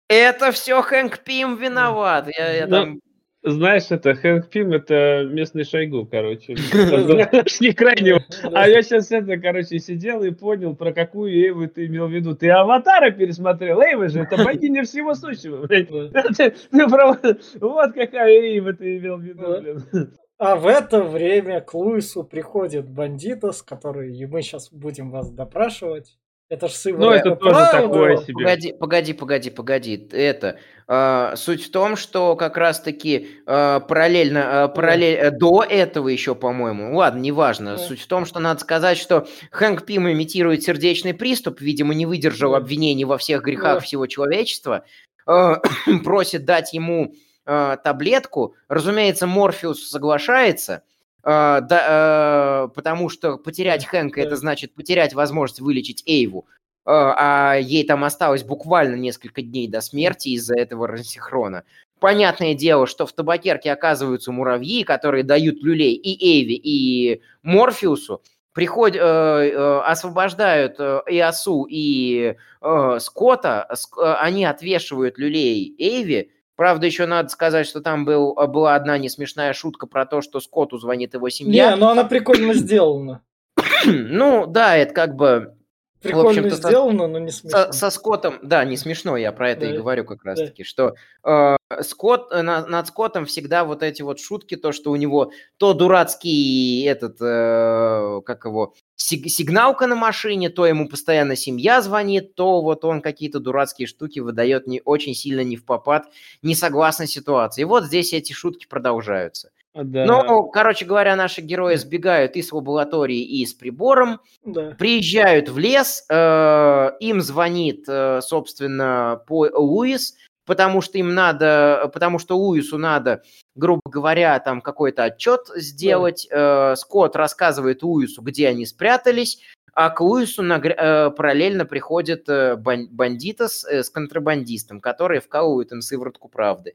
это все Хэнк Пим виноват. Я, я там знаешь, это Хэнк Пим, это местный Шойгу, короче. (laughs) Не крайнего. А я сейчас это, короче, сидел и понял, про какую Эйву ты имел в виду. Ты Аватара пересмотрел. Эйва же, это богиня всего сущего. (laughs) Вот какая Эйва ты имел в виду. А в это время к Луису приходит бандитос, который мы сейчас будем вас допрашивать. Это ж сын. Ну, это тоже правда. такое себе. Погоди, погоди, погоди, погоди. Это э, суть в том, что как раз-таки э, параллельно, э, параллель э, до этого еще, по-моему, ладно, неважно. Да. Суть в том, что надо сказать, что Хэнк Пим имитирует сердечный приступ, видимо, не выдержал обвинений во всех грехах да. всего человечества, э, (clears throat) просит дать ему э, таблетку. Разумеется, Морфеус соглашается. Uh, да, uh, потому что потерять Хэнка это значит потерять возможность вылечить Эйву, uh, а ей там осталось буквально несколько дней до смерти из-за этого рассинхрона. Понятное дело, что в табакерке оказываются муравьи, которые дают люлей и Эйви, и Морфеусу, приходят, э, э, освобождают э, Иосу и э, Скотта, э, они отвешивают люлей Эйви, Правда, еще надо сказать, что там был, а, была одна несмешная шутка про то, что Скотту звонит его семья. Не, ну она прикольно сделана. (clears throat) ну, да, это как бы... Прикольно сделано, но не смешно. Со, со Скоттом, да, не смешно, я про это да. и говорю как раз-таки, да. что э, Скотт, э, на, над Скоттом всегда вот эти вот шутки, то, что у него то дурацкий этот, э, как его, сигналка на машине, то ему постоянно семья звонит, то вот он какие-то дурацкие штуки выдает не очень сильно не в попад, не согласно ситуации. И вот здесь эти шутки продолжаются. Да. Ну, короче говоря, наши герои сбегают из лаборатории и с прибором, да. приезжают в лес, э, им звонит, э, собственно, по Луис, потому что им надо, потому что Луису надо, грубо говоря, там какой-то отчет сделать. Да. Э, Скотт рассказывает Луису, где они спрятались, а к Луису нагр... э, параллельно приходит э, бандитос э, с контрабандистом, которые вкалывают им сыворотку правды.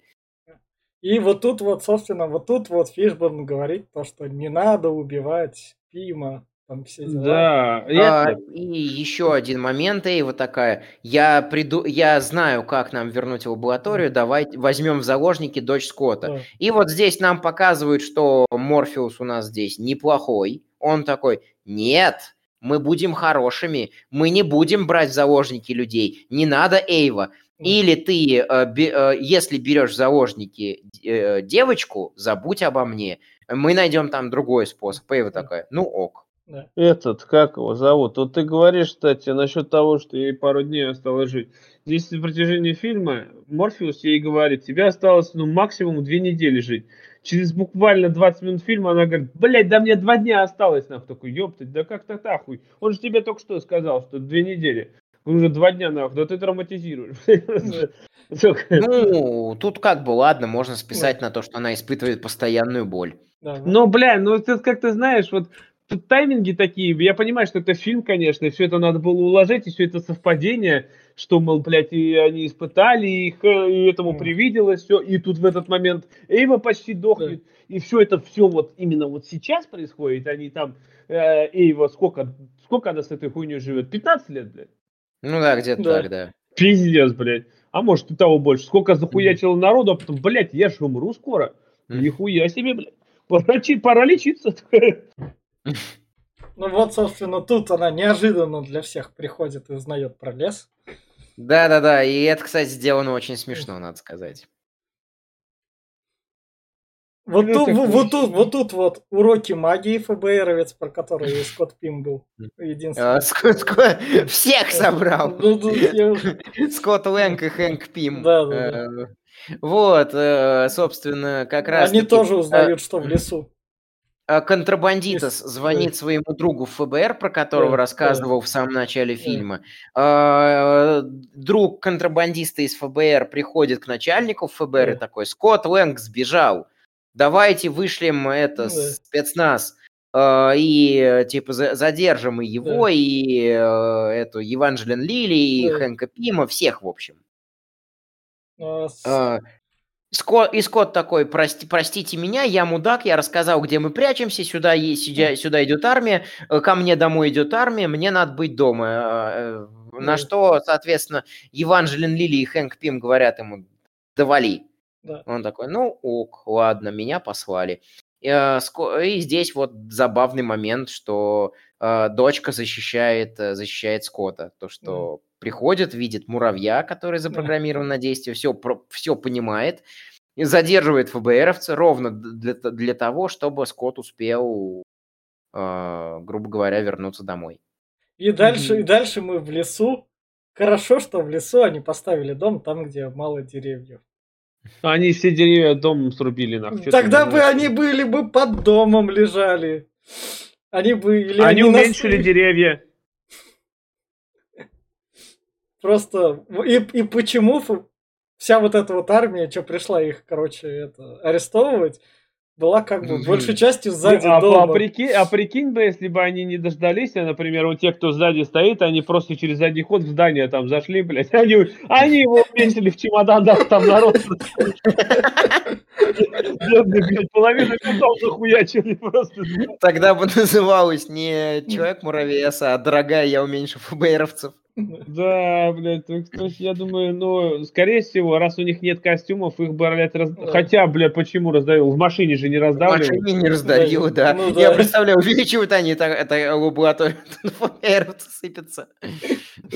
И вот тут вот, собственно, вот тут вот Фишборн говорит то, что не надо убивать Пима, там все дела. Да. А, и еще один момент, и вот такая. Я приду, я знаю, как нам вернуть в лабораторию. Давай возьмем в заложники дочь Скотта. Да. И вот здесь нам показывают, что Морфеус у нас здесь неплохой. Он такой, нет, мы будем хорошими, мы не будем брать в заложники людей. Не надо Эйва. Или ты, э, э, если берешь в заложники э, девочку, забудь обо мне. Мы найдем там другой способ. Эйва такая, ну ок. Этот, как его зовут? Вот ты говоришь, кстати, насчет того, что ей пару дней осталось жить. Здесь на протяжении фильма Морфеус ей говорит, тебе осталось ну максимум две недели жить. Через буквально 20 минут фильма она говорит, блядь, да мне два дня осталось. Нахуй такой, ёптать, да как так нахуй? Он же тебе только что сказал, что две недели. Уже два дня нахуй, да ты травматизируешь. Ну, тут как бы, ладно, можно списать на то, что она испытывает постоянную боль. Ну, бля, ну ты как ты знаешь, вот тут тайминги такие, я понимаю, что это фильм, конечно, и все это надо было уложить, и все это совпадение, что, мол, блядь, и они испытали их, и этому привиделось все, и тут в этот момент Эйва почти дохнет, да. и все это все вот именно вот сейчас происходит, они там, э, Эйва, сколько, сколько она с этой хуйней живет? 15 лет, блядь? Ну да, где-то да. так, да. Пиздец, блядь. А может и того больше. Сколько захуячило народу, а потом, блядь, я же умру скоро. Нихуя себе, блядь. Пора, пора лечиться. (laughs) Ну вот, собственно, тут она неожиданно для всех приходит и узнает про лес. Да-да-да, и это, кстати, сделано очень смешно, надо сказать. Вот Ну, тут, вот, тут, вот тут вот уроки магии ФБРовец, про который Скотт Пим был. Единственный. А, Ск- Ск- Всех собрал. Ну, тут я уже- (laughs) Скотт Лэнг и Хэнк Пим. Да, да, да. Э, Вот, э, собственно, как раз Они тоже узнают, что в лесу. А Контрабандитос звонит своему другу в ФБР, про которого рассказывал в самом начале фильма. А, Друг контрабандиста из ФБР приходит к начальнику ФБР и такой, Скотт Лэнг сбежал, давайте вышлем это, Да. спецназ, а, и э, типа за- задержим и его, Да. и э, эту Еванжелин Лили, и Да. Хэнка Пима, всех, в общем. А, с- А, Скотт, и Скотт такой, Прости, простите меня, я мудак, я рассказал, где мы прячемся, сюда, сюда, сюда идет армия, э, ко мне домой идет армия, мне надо быть дома. Э, На что, соответственно, Еванжелин Лили и Хэнк Пим говорят ему, довали. Да. Он такой, ну ок, ладно, меня послали. И, э, и здесь вот забавный момент, что э, дочка защищает, э, защищает Скотта. То, что приходит, видит муравья, который (laughs) запрограммирован на действие, все, все понимает, и задерживает ФБРовца ровно для, для того, чтобы Скотт успел, э, грубо говоря, вернуться домой. И дальше, Мгм. и дальше мы в лесу. Хорошо, что в лесу они поставили дом там, где мало деревьев. Они все деревья домом срубили нахуй. Тогда бы они были бы под домом лежали. Они бы... Или Они нас- уменьшили деревья. Просто... И, и почему вся вот эта вот армия, что пришла их, короче, это, арестовывать, была как бы большей частью сзади а, дома. а прикинь, а прикинь бы, если бы они не дождались, а, например, вот те, кто сзади стоит, они просто через задний ход в здание там зашли, блядь, они, они его уменьшили в чемодан, да, там народ. Половину ментов захуячили просто. Тогда бы (laughs) называлось не Человек-муравейс, а Дорогая, я уменьшу ФБРовцев. Да, блядь, так, то есть я думаю, ну, скорее всего, раз у них нет костюмов, их бы, блядь, раз... Да. Хотя, блядь, почему раздавил? В машине же не В раздавливают. машине не раздавил, да. Ну Я да. представляю, увеличивают они это, это лабораторию, (laughs) ФБРовцы сыпятся.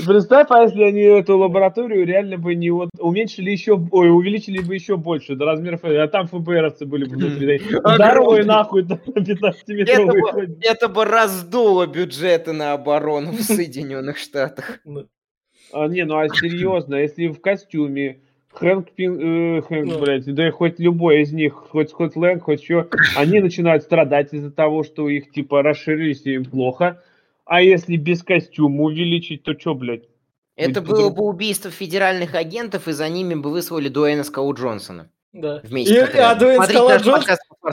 Представь, а если они эту лабораторию реально бы не вот уменьшили еще, ой, увеличили бы еще больше до размеров, а там ФБРовцы были бы внутри. (laughs) Здоровые нахуй, (laughs) там, Это 15-метровые бы, ходят. это бы раздуло бюджеты на оборону в Соединенных Штатах. А, не, ну а серьезно, если в костюме Хэнк, Пин, э, Хэнк, Ну. блядь, да и хоть любой из них, хоть хоть Лэнг, хоть что, они начинают страдать из-за того, что их типа расширились и им плохо. А если без костюма увеличить, то что, блядь? Это Будет было бы убийство федеральных агентов, и за ними бы выслали Дуэйна Скалу Джонсона. да. Вместе И- а. Дуэйн Скала Джонс-.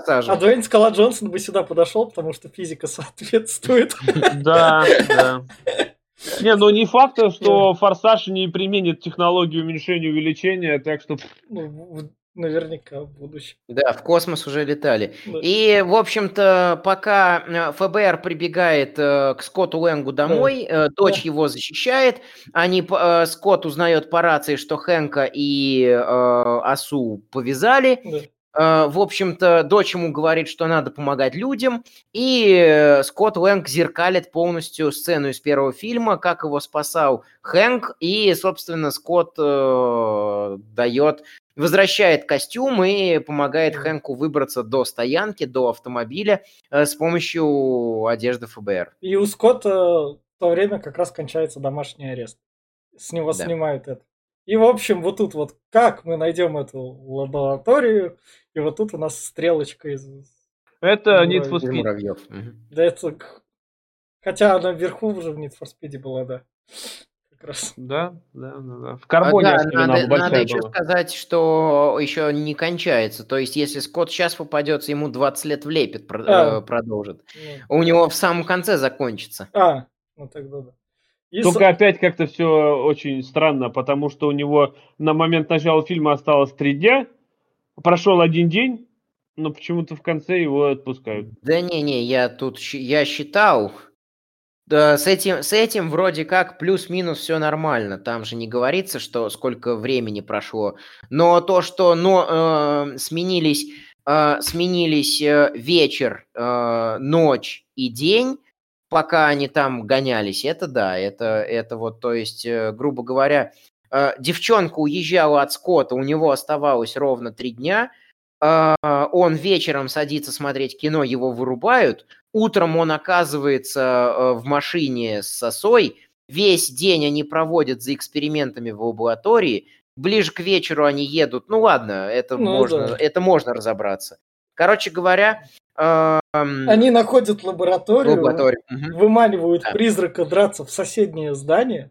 А Дуэйн Скала Джонсон бы сюда подошел, потому что физика (laughs) соответствует. Да, да. (laughs) Не, ну не факт, что Форсаж не применит технологию уменьшения увеличения, так что Ну, наверняка в будущем. Да, в космос уже летали. Да. И, в общем-то, пока э, ФБР прибегает э, к Скотту Лэнгу домой, э, дочь Да. его защищает, они, э, Скотт узнает по рации, что Хэнка и э, Асу повязали. Да. Э, В общем-то, дочь ему говорит, что надо помогать людям, и э, Скотт Лэнг зеркалит полностью сцену из первого фильма, как его спасал Хэнк, и, собственно, Скотт э, дает, возвращает костюм и помогает. Хэнку выбраться до стоянки, до автомобиля э, с помощью одежды ФБР. И у Скотта в то время как раз кончается домашний арест. С него Да. снимают это. И, в общем, вот тут вот как мы найдем эту лабораторию, и вот тут у нас стрелочка из... это Need for Speed. Да это... Хотя она вверху уже в Need for Speed была, да. Как раз. Да, да, да, да. В А, карбоне да, особенно надо, надо еще была. сказать, что еще не кончается. То есть, если Скотт сейчас попадется, ему 20 лет влепит, А. э, продолжит. Ну, У него в самом конце закончится. А, ну тогда да. И Только с- опять как-то все очень странно, потому что у него на момент начала фильма осталось три дня, прошел один день, но почему-то в конце его отпускают. Да не-не, я тут я считал. Да, с этим, с этим вроде как плюс-минус все нормально. Там же не говорится, что сколько времени прошло. Но то, что но, э, сменились, э, сменились э, вечер, э, ночь и день, пока они там гонялись, это да, это, это вот, то есть, э, грубо говоря, э, девчонка уезжала от Скотта, у него оставалось ровно три дня, а, он вечером садится смотреть кино, его вырубают, утром он оказывается э, в машине с сосой, весь день они проводят за экспериментами в лаборатории, ближе к вечеру они едут, ну ладно, это, Ну можно, да. это можно разобраться. Короче говоря, Они находят лабораторию, лаборатория. Мгм. выманивают Да. призрака драться в соседнее здание,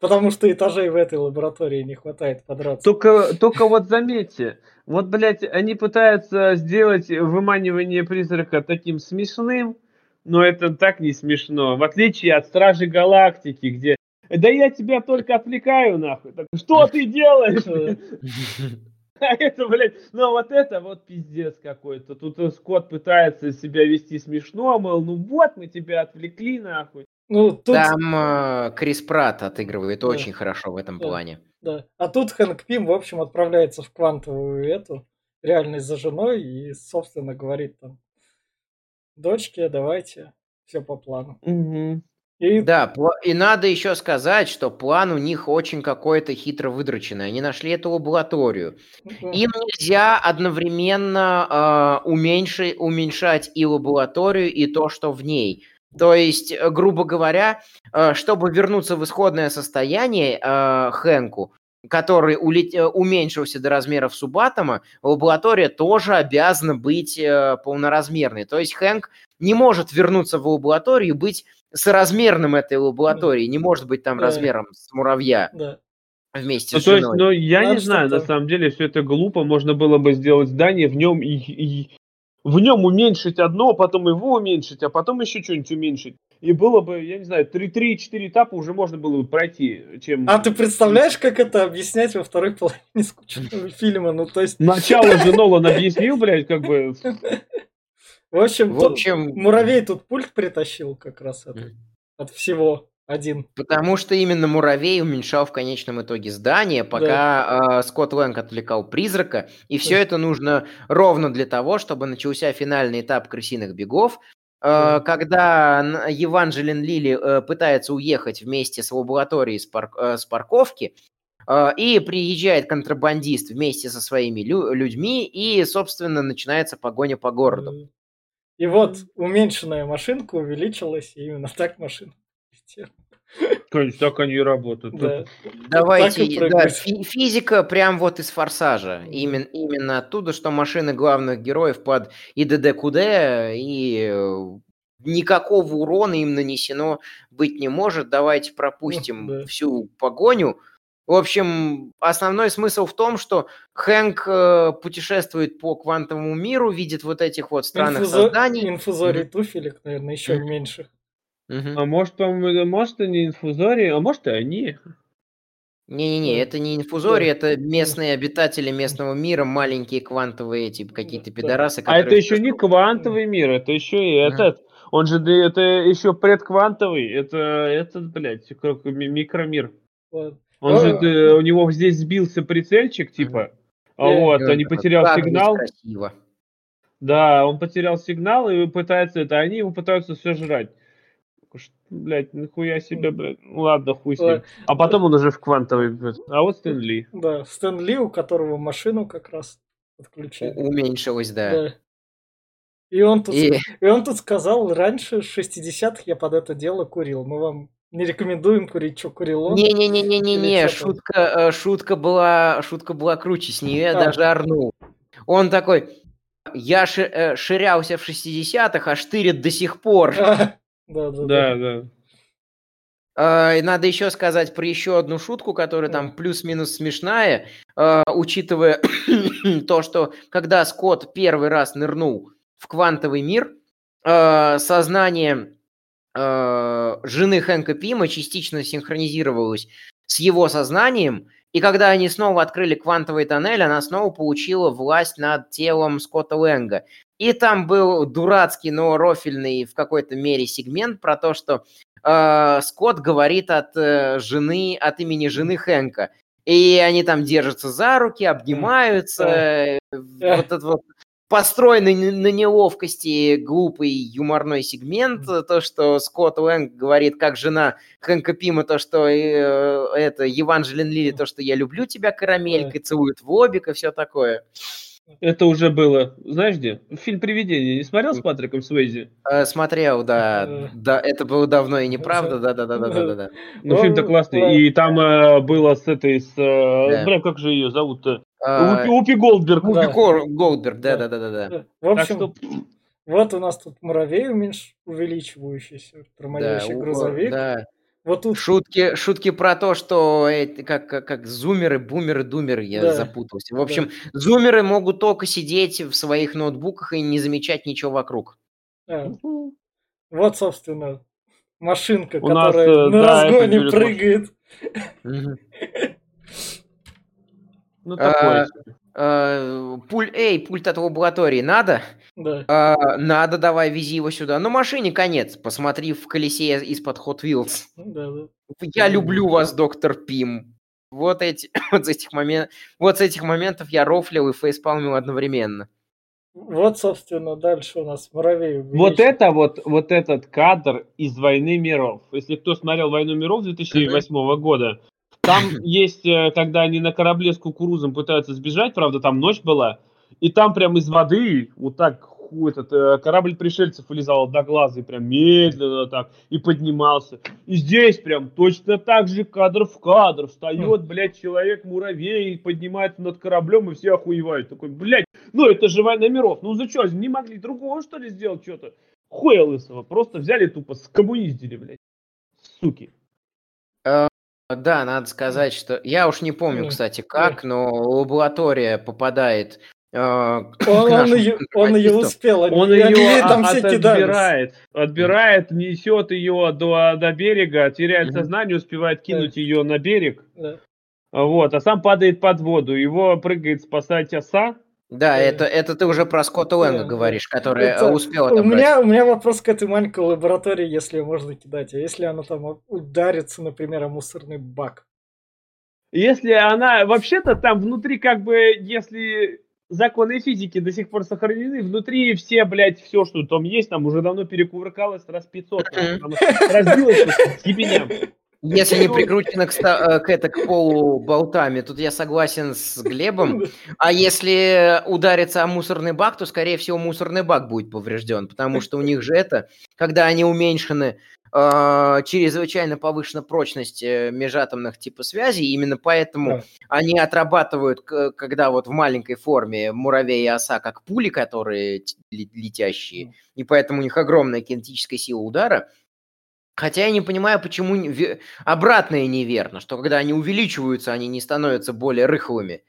потому что этажей в этой лаборатории не хватает подраться. Только, только вот заметьте, вот, блядь, они пытаются сделать выманивание призрака таким смешным, но это так не смешно. В отличие от Стражи Галактики, где да я тебя только отвлекаю, нахуй. Так, что ты делаешь? (laughs) (laughs) А это, блядь, ну вот это вот пиздец какой-то. Тут э, Скотт пытается себя вести смешно, мол, ну вот мы тебя отвлекли, нахуй. Ну, тут, Там э, Крис Пратт отыгрывает Да. очень хорошо в этом Да. плане. да. А тут Хэнк Пим, в общем, отправляется в квантовую эту реальность за женой и, собственно, говорит там, дочке, давайте, все по плану. И Да, и надо еще сказать, что план у них очень какой-то хитро выдроченный. Они нашли эту лабораторию. ну, Им нельзя одновременно э, уменьши- уменьшать и лабораторию, и то, что в ней. То есть, э, грубо говоря, э, чтобы вернуться в исходное состояние э, Хэнку, который улет- э, уменьшился до размеров субатома, лаборатория тоже обязана быть э, полноразмерной. То есть Хэнк не может вернуться в лабораторию и быть соразмерным этой лаборатории, не может быть там Да. размером с муравья да. вместе Ну, с то есть, женой. ну, я Надо не знаю, на самом деле, все это глупо. Можно было бы сделать здание, в нем и, и- в нем уменьшить одно, потом его уменьшить, а потом еще что-нибудь уменьшить. И было бы, я не знаю, 3-4 этапа уже можно было бы пройти, чем... А ты представляешь, как это объяснять во второй половине (laughs) скучного (laughs) фильма? Ну, то есть, Начало же Нолан объяснил, блядь, как бы... (laughs) в общем, В тут общем, муравей тут пульт притащил как раз это, Мгм. от всего один. Потому что именно муравей уменьшал в конечном итоге здание, пока э, Скотт Лэнг отвлекал призрака. И все Да. это нужно ровно для того, чтобы начался финальный этап крысиных бегов. э, Да. Когда н- Еванжелин Лили э, пытается уехать вместе с лабораторией с, пар- э, с парковки, э, и приезжает контрабандист вместе со своими лю- людьми, и, собственно, начинается погоня по городу. И вот уменьшенная машинка увеличилась, и именно так машина летела. Конечно, так они и работают. Да. Давайте, да, физика прям вот из «Форсажа». Именно, именно оттуда, что машины главных героев под ИДД-КУД, и э, никакого урона им нанесено быть не может. Давайте пропустим да. всю погоню. В общем, основной смысл в том, что Хэнк э, путешествует по квантовому миру, видит вот этих вот странных Инфузо- созданий. Инфузорий Мгм. туфелек, наверное, еще Мгм. меньше. Мгм. А может, по-моему, может, они инфузории, а может, и они. Не-не-не, Да. это не инфузории, Да. это местные обитатели местного мира, маленькие квантовые эти какие-то Да. пидорасы, А это которые еще не квантовый мир, это еще и Мгм. этот. Он же, это еще предквантовый, это, этот, блядь, микромир. Вот. Он А, же, да, у него здесь сбился прицельчик, типа, а Э, вот, он потерял «Как здесь сигнал, красиво. да, он потерял сигнал и пытается это, они его пытаются все жрать. Блядь, нихуя себе, блядь. Ну ладно, хуй с ним. А потом он уже в квантовый. А вот Стэн Ли. Да, Стэн Ли, у которого машину как раз отключили. Уменьшилось, да. Да. И он тут И И он тут сказал, раньше, в 60-х я под это дело курил. Мы вам не рекомендуем курить, что курил он. Или не-не-не-не-не, шутка, э, шутка была, шутка была круче, с нее я А. даже орнул. Он такой, я ши- э, ширялся в 60-х, а штырит до сих пор. (laughs) Да, да, Да, да. А, и надо еще сказать про еще одну шутку, которая там плюс-минус смешная, а, учитывая (coughs) то, что когда Скотт первый раз нырнул в квантовый мир, а, сознание а, жены Хэнка Пима частично синхронизировалось с его сознанием, и когда они снова открыли квантовый тоннель, она снова получила власть над телом Скотта Лэнга. И там был дурацкий, но рофильный в какой-то мере сегмент про то, что э, Скотт говорит от э, жены, от имени жены Хэнка. И они там держатся за руки, обнимаются. э, Вот этот вот построенный на неловкости глупый юморной сегмент, то, что Скотт Лэнг говорит, как жена Хэнка Пима, то, что э, это Еванжелин Лили, то, что я люблю тебя, карамелька, целует в лобик и все такое. Это уже было, знаешь где? Фильм «Привидение» не смотрел с Патриком Суэйзи? Э, Смотрел, да, Э. да, это было давно и неправда, да, да, да, да, да, да, да. Ну, фильм-то классный. да. И там э, было с этой, с... э, Да. Бля, как же ее зовут-то? А, Упи, Упи Голдберг. Да. Голдберг, да, да, да, да, да. В Так общем, что, вот у нас тут муравей уменьш... увеличивающийся, Да, промоляющий у- грузовик. да. Вот тут Шутки, шутки про то, что эти, как, как, как зумеры, бумеры, думеры, я Да. запутался. В общем, зумеры могут только сидеть в своих ноутбуках и не замечать ничего вокруг. а, вот, собственно, машинка, У нас, которая э, на да, это разгоне прыгает. Ну, А, такое. Э, Пуль, эй, пульт от лаборатории надо? Да. А, надо, давай, вези его сюда. Ну, машине конец. Посмотри в колесе из-под Hot Wheels. Да, да. Я люблю вас, доктор Пим. Вот эти, (coughs) вот с этих моментов, вот с этих моментов я рофлил и фейспалмил одновременно. Вот, собственно, дальше у нас муравей. Вот увеличен. это вот, вот этот кадр из «Войны миров». Если кто смотрел «Войну миров» 2008 года, там (laughs) есть, э, когда они на корабле с кукурузом пытаются сбежать, правда, там ночь была, и там прям из воды вот так ху- этот э, корабль пришельцев вылезал до глаза и прям медленно так и поднимался. И здесь прям точно так же кадр в кадр встает, блядь, человек-муравей, поднимается над кораблем, и все охуевают. Такой, блядь, ну это же война миров. Ну за что, не могли другого что ли сделать что-то? Хуя лысого, просто взяли тупо, скоммуниздили, блядь. Суки. Да, надо сказать, что... Я уж не помню, кстати, как, но лаборатория попадает э, Он, он, ее, (laughs) он ее успел, они, Он они ее там все кидались. отбирает, отбирает, несет ее до, до берега, теряет Мгм. сознание, успевает кинуть ее на берег, Да. вот, а сам падает под воду. Его прыгает спасать оса. Да, Э, это, это ты уже про Скотта Лэнга да, говоришь, который э, Это- успел У отобрать. меня, у меня вопрос к этой маленькой лаборатории, если ее можно кидать. А если она там ударится, например, о мусорный бак? Если она, вообще-то там внутри как бы, если законы физики до сих пор сохранены, внутри все, блядь, все, что там есть, там уже давно перекувыркалось раз 500, Мгм. там разбилось ебеням. Если не (laughs) прикручено к, ста- э, к, это, к полу болтами, тут я согласен с Глебом. (laughs) А если ударится о мусорный бак, то, скорее всего, мусорный бак будет поврежден, потому что у них же это, когда они уменьшены, э, чрезвычайно повышена прочность э, межатомных типа связей, именно поэтому Да. они отрабатывают, когда вот в маленькой форме муравей и оса, как пули, которые летящие, и поэтому у них огромная кинетическая сила удара. Хотя я не понимаю, почему не- обратное неверно, что когда они увеличиваются, они не становятся более рыхлыми.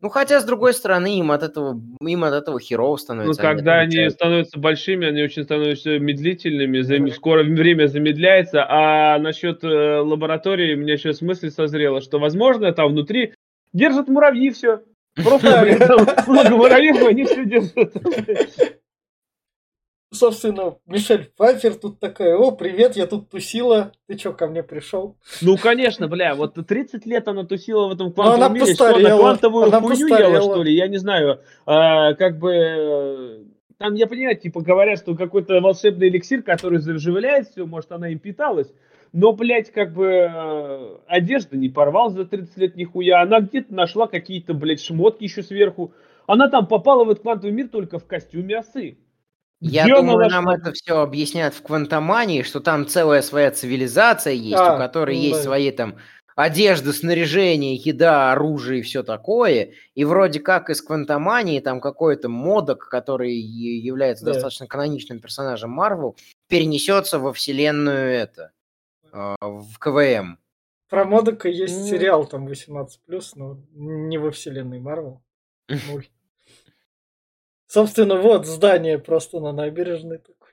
Ну, хотя, с другой стороны, им от этого, им от этого херово Ну, становится. когда они отличаются. становятся большими, они очень становятся медлительными, зам- скоро время замедляется, а насчет э, лаборатории у меня сейчас мысль созрела, что, возможно, там внутри держат муравьи все. Просто, (laughs) много муравьев, они все держат. Собственно, Мишель Пфайфер тут такая, о, привет, я тут тусила, ты чё, ко мне пришел? Ну, конечно, бля, вот 30 лет она тусила в этом она квантовом мире, что она постарела, квантовую она хуйню постарела. ела, что ли, я не знаю. А, как бы, э, там, я понимаю, типа, говорят, что какой-то волшебный эликсир, который заживляет все, может, она им питалась, но, блядь, как бы, э, одежда не порвал за 30 лет нихуя, она где-то нашла какие-то, блядь, шмотки еще сверху, она там попала в этот квантовый мир только в костюме осы. Я она думаю, нам это все объясняют в квантомании, что там целая своя цивилизация есть, А, у которой ну есть да. свои там одежды, снаряжение, еда, оружие и все такое. И вроде как из квантомании там какой-то модок, который является Да. достаточно каноничным персонажем Марвел, перенесется во вселенную это, а, в КВМ. Про Модока есть сериал там 18+, но не во вселенной Марвел. (laughs) Собственно, вот здание просто на набережной такое.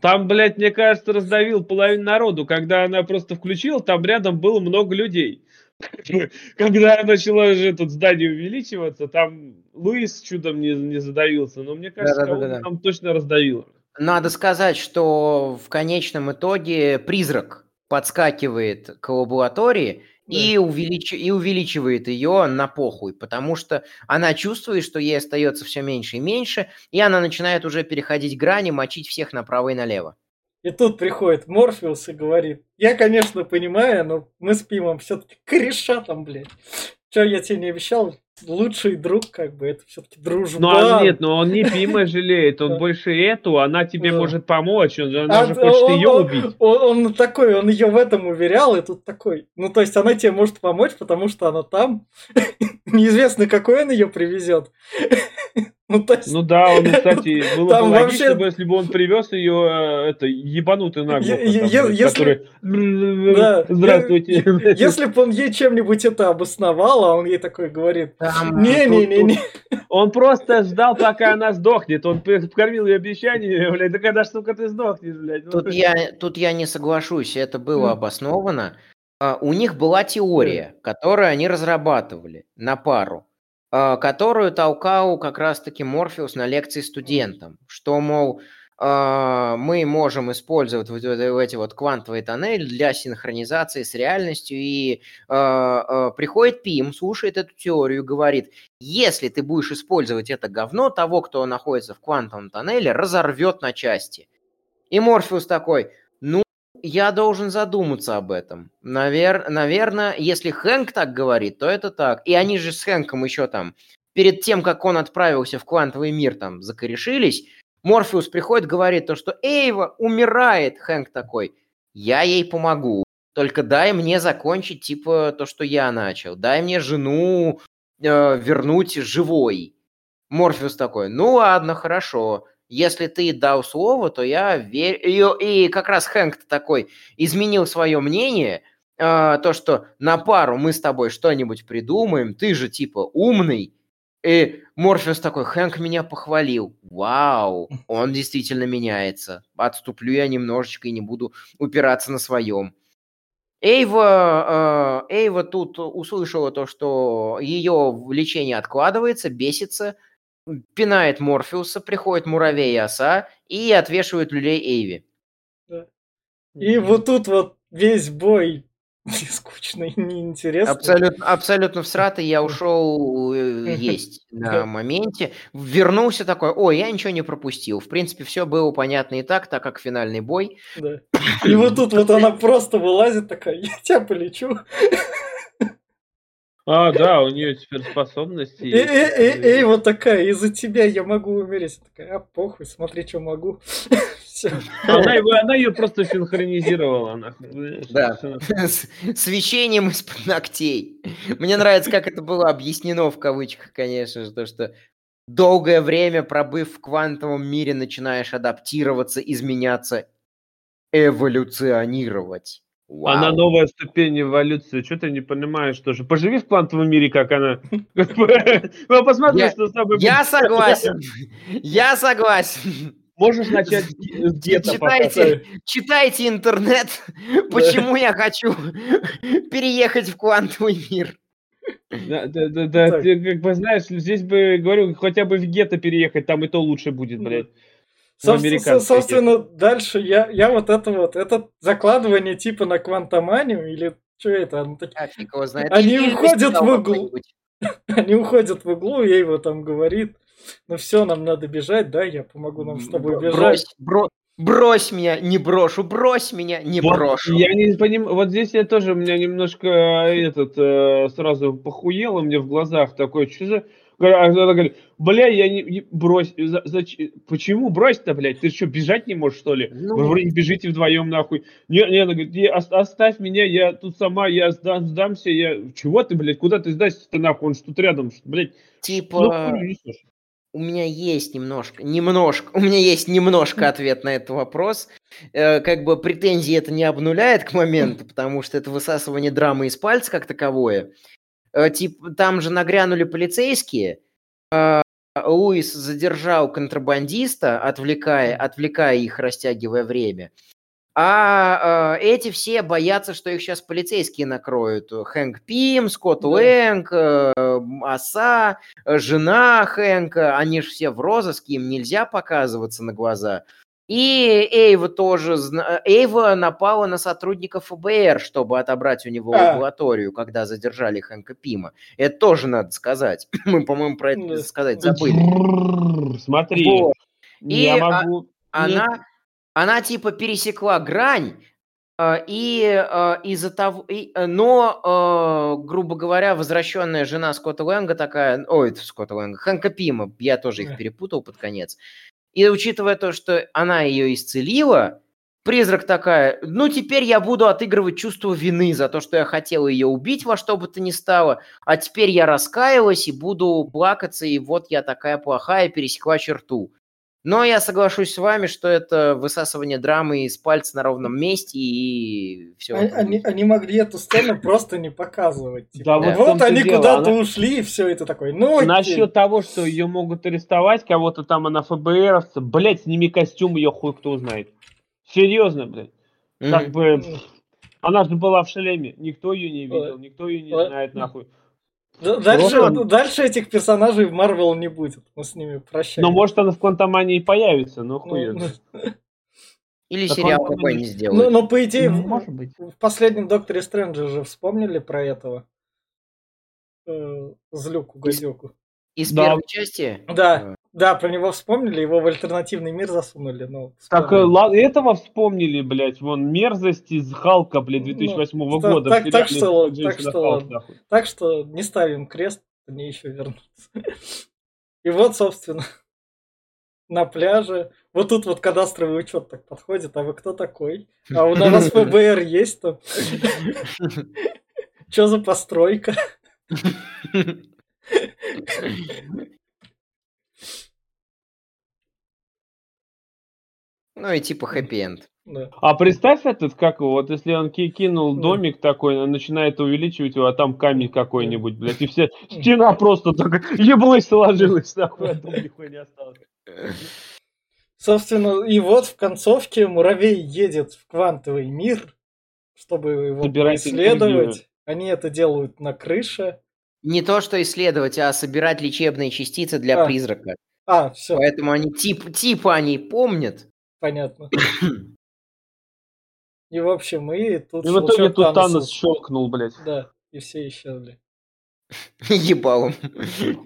Там, блядь, мне кажется, раздавил половину народу. Когда она просто включила, там рядом было много людей. (laughs) Когда начала же тут здание увеличиваться, там Луис чудом не, не задавился. Но мне кажется, Да-да-да-да-да. кого-то там точно раздавило. Надо сказать, что в конечном итоге призрак подскакивает к лаборатории и, увелич... и увеличивает ее на похуй, потому что она чувствует, что ей остается все меньше и меньше, и она начинает уже переходить грани, мочить всех направо и налево. И тут приходит Морфеус и говорит, я, конечно, понимаю, но мы с Пимом все-таки кореша там, блядь. Что я тебе не обещал? Лучший друг, как бы, это все-таки дружба. Ну, а нет, но он не Пима жалеет, он (laughs) больше эту, она тебе может помочь, он, она же хочет ее убить. Он, он такой, он ее в этом уверял, и тут такой. Ну, то есть она тебе может помочь, потому что она там. (laughs) Неизвестно, какой он ее привезет. Ну, то есть, Ну да, он, кстати, (laughs) было бы Там логично, вообще- бы, если бы он привез ее, это, ебанутый наглухо, Е- е- там, е- который... (laughs) Да. Здравствуйте. если бы он ей чем-нибудь это обосновал, а он ей такой говорит, не-не-не-не, Он просто ждал, пока она сдохнет. Он п- кормил ее обещаниями, (laughs) блядь. Да когда ж, сука, ты сдохнешь, блядь? Ну, Тут я, тут я не соглашусь, это было обосновано. А, У них была теория, которую они разрабатывали на пару, которую толкал как раз-таки Морфеус на лекции студентам, что, мол, а, мы можем использовать вот это- эти вот квантовые тоннели для синхронизации с реальностью, и а, а, приходит Пим, слушает эту теорию, говорит, если ты будешь использовать это говно, того, кто находится в квантовом тоннеле, разорвет на части. И Морфеус такой, я должен задуматься об этом. Навер... Наверное, если Хэнк так говорит, то это так. И они же с Хэнком еще там, перед тем, как он отправился в квантовый мир, там, закорешились, Морфеус приходит, говорит то, что Эйва умирает. Хэнк такой, я ей помогу. Только дай мне закончить, типа, то, что я начал. Дай мне жену э, вернуть живой. Морфеус такой, ну ладно, хорошо. Если ты дал слово, то я верю. И, и как раз Хэнк такой изменил свое мнение, э, то, что на пару мы с тобой что-нибудь придумаем, ты же типа умный. И Морфеус такой, Хэнк меня похвалил. Вау, он действительно меняется. Отступлю я немножечко и не буду упираться на своем. Эйва, э, Эйва тут услышала то, что ее лечение откладывается, бесится, пинает Морфеуса, приходит муравей и оса и отвешивают люлей Эйви. И вот тут вот весь бой (laughs) скучно и неинтересно. Абсолютно, абсолютно всратый, я ушел э, есть на моменте. Вернулся такой, ой, я ничего не пропустил. В принципе, все было понятно и так, так как финальный бой. Да. (coughs) И вот тут вот она просто вылазит такая, я тебя полечу. (laughs) А, да, у нее теперь способности. И, и, и, и вот такая, из-за тебя я могу умереть. Такая, а похуй, смотри, что могу. (laughs) Она, его, она ее просто синхронизировала, нахуй. знаешь, Да. С свечением из-под ногтей. Мне нравится, как это было объяснено в кавычках, конечно же, то, что долгое время, пробыв в квантовом мире, начинаешь адаптироваться, изменяться, эволюционировать. Она Вау. новая ступень эволюции. Что ты не понимаешь тоже? Поживи в квантовом мире, как она. (laughs) Ну, посмотри, что с тобой Я согласен. (laughs) Я согласен. Можешь начать (laughs) с где-то Читайте, читайте интернет, почему я хочу переехать в квантовый мир. Да, да, да, да, ты как бы знаешь, здесь бы, говорю, хотя бы в гетто переехать, там и то лучше будет, блядь. Соб- американской со- Собственно, дальше я, я вот это вот, это закладывание типа на квантоманию или что это? Оно так- А фиг его знает. Они Или уходят в угол. какой-нибудь. (laughs) Они уходят в углу, ей его там говорит, ну все, нам надо бежать, да, я помогу нам с тобой бежать. Брось, бро- брось меня, не брошу, брось меня, не Вот брошу. Я не понимаю, вот здесь я тоже, у меня немножко э, этот, э, сразу похуело мне в глазах такое, что за... А Она говорит, бля, я не, не- брось, за- зач- почему брось-то, блядь, ты что, бежать не можешь, что ли? Ну. Вы вроде бежите вдвоем, нахуй. Не, не, она говорит, «Не, ос- оставь меня, я тут сама, я сда- сдамся, я... Чего ты, блядь, куда ты сдашься-то, нахуй, он ж тут рядом, что, блядь, ну, Типа, несешь. у меня есть немножко, немножко, у меня есть немножко ответ на этот вопрос. Э, Как бы претензии это не обнуляет к моменту, потому что это высасывание драмы из пальца как таковое. Типа, там же нагрянули полицейские, э, Луис задержал контрабандиста, отвлекая, отвлекая их, растягивая время. А э, эти все боятся, что их сейчас полицейские накроют. Хэнк Пим, Скотт Да. Лэнг, э, Оса, жена Хэнка, они же все в розыске, им нельзя показываться на глаза. И Эйва тоже, Эйва напала на сотрудников ФБР, чтобы отобрать у него А. лабораторию, когда задержали Хэнка Пима. Это тоже надо сказать. (clears throat) Мы, по-моему, про это Да. сказать забыли. Смотри, Вот. я И, а, могу... Она, она типа пересекла грань, А, и а, из-за того, и, но, а, грубо говоря, возвращенная жена Скотта Лэнга такая, ой, Скотта Лэнга, Хэнка Пима, я тоже их перепутал под конец. И учитывая то, что она ее исцелила, призрак такая, ну теперь я буду отыгрывать чувство вины за то, что я хотела ее убить во что бы то ни стало, а теперь я раскаялась и буду плакаться, и вот я такая плохая, пересекла черту. Но я соглашусь с вами, что это высасывание драмы из пальца на ровном месте и все. А- Они, они могли эту сцену (laughs) просто не показывать. Да, Типа, вот в вот том-то они куда-то она- ушли, и все это такое. Ну. Насчет того, что ее могут арестовать, кого-то там она ФБРовца, блять, сними костюм, ее хуй кто узнает. Серьезно, блядь. Как бы, она же была в шлеме, никто ее не видел, никто ее не знает, нахуй. Дальше, Просто- дальше этих персонажей в Марвел не будет. Мы с ними прощаемся. Но может она в Квантомании появится, но Ну, хуй ну, знает. Или Так сериал он- какой-нибудь ну, сделают. но по идее, Ну, в- может быть. в последнем Докторе Стрэнджа же вспомнили про этого. Э, Злюку, гадюку. Из да. первой части? Да, да, про него вспомнили, его в альтернативный мир засунули. Ну, Так, э, этого вспомнили, блядь, вон, мерзость из Халка, блядь, 2008 Ну, года. так- так что- так что. Так что не ставим крест, мне еще вернуться. (laughs) И вот, собственно, (laughs) на пляже. Вот тут вот кадастровый учет так подходит. А вы кто такой? А у нас (laughs) ФБР есть там. Что за постройка? Ну и типа хэппи-энд. Да. А представь этот, как его, вот если он ки- кинул Да. домик такой, он начинает увеличивать его, а там камень какой-нибудь, блядь, и вся стена просто так еблой сложилась, нахуй, а там нихуя не осталось. Собственно, и вот в концовке муравей едет в квантовый мир, чтобы его Собирать исследовать. Они это делают на крыше. Не то, что исследовать, а собирать лечебные частицы для А. призрака. А, все, Поэтому они тип, типа они помнят. Понятно. (coughs) И в общем, и тут И в итоге щелчок тут. Танос щелкнул, блядь. Да, и все исчезли. (laughs) Ебалом.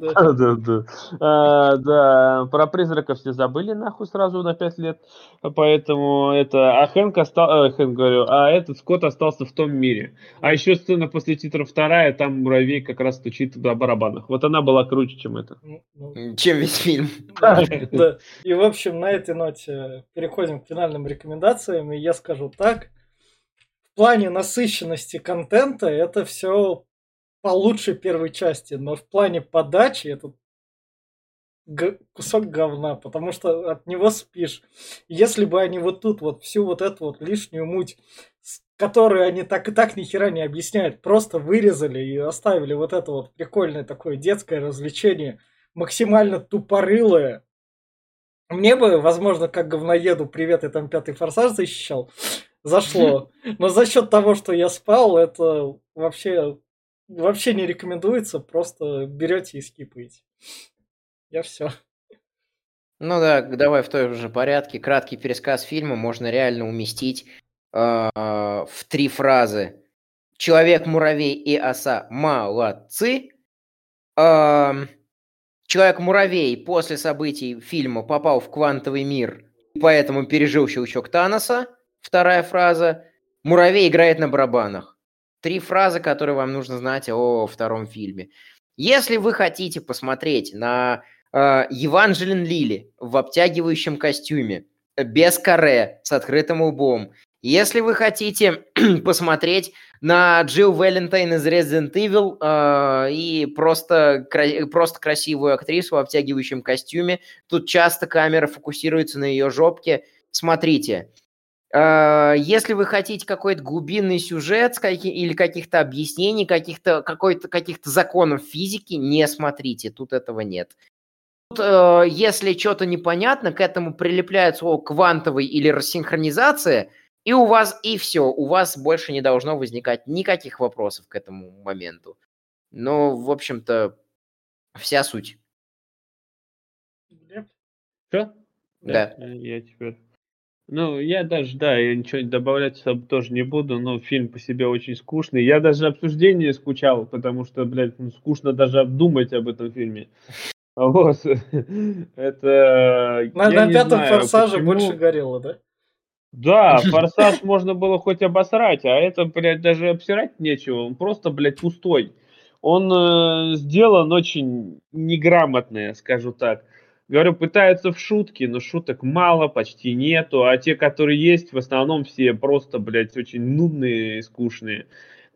Да. Да, да, да. А, да, про призраков все забыли нахуй сразу на пять лет, поэтому это, а Хэнк остался, Хэнк говорю, а этот Скотт остался в том мире. А еще сцена после титров вторая, там муравей как раз стучит на барабанах. Вот она была круче, чем это. Ну, ну, Чем весь фильм. Да. И, в общем, на этой ноте переходим к финальным рекомендациям. И я скажу так. В плане насыщенности контента это все получше первой части. Но в плане подачи это кусок говна, потому что от него спишь. Если бы они вот тут вот всю вот эту вот лишнюю муть, которую они так и так ни хера не объясняют, просто вырезали и оставили вот это вот прикольное такое детское развлечение, максимально тупорылое, мне бы, возможно, как говноеду, привет, я там пятый форсаж защищал, (sniffs) зашло. (laughs) Но за счет того, что я спал, это вообще, вообще не рекомендуется, просто берете и скипаете. Я все. Ну да, давай в той же порядке. Краткий пересказ фильма можно реально уместить э, в три фразы. Человек, муравей и оса молодцы. Эм, Человек-муравей после событий фильма попал в квантовый мир, поэтому пережил щелчок Таноса. Вторая фраза. Муравей играет на барабанах. Три фразы, которые вам нужно знать о втором фильме. Если вы хотите посмотреть на э, Еванжелин Лили в обтягивающем костюме, без каре, с открытым лбом, если вы хотите (clears throat) посмотреть на Джилл Валентайн из Resident Evil э, и просто, кра- просто красивую актрису в обтягивающем костюме, тут часто камера фокусируется на ее жопке, смотрите. Э, Если вы хотите какой-то глубинный сюжет или каких-то объяснений, каких-то каких-то законов физики, не смотрите, тут этого нет. Тут, э, если что-то непонятно, к этому прилепляют слово квантовый или рассинхронизация, и у вас и все, у вас больше не должно возникать никаких вопросов к этому моменту. Но, в общем-то, вся суть. Что? Да. Я теперь. Ну, я даже, да, я ничего добавлять тоже не буду, но фильм по себе очень скучный. Я даже обсуждение скучал, потому что, блядь, ну, скучно даже обдумать об этом фильме. (laughs) Вот. (laughs) Это... На, на пятом знаю, форсаже почему- больше горело, да? Да, (laughs) форсаж можно было хоть обосрать, а это, блядь, даже обсирать нечего. Он просто, блядь, пустой. Он э, сделан очень неграмотно, я скажу так. Говорю, пытаются в шутки, но шуток мало, почти нету, а те, которые есть, в основном все просто, блядь, очень нудные и скучные.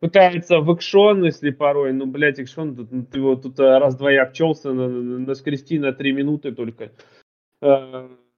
Пытаются в экшон, если порой, ну, блядь, экшон, ну, ты его тут раз-два я обчелся, на, на, наскрести на три минуты только.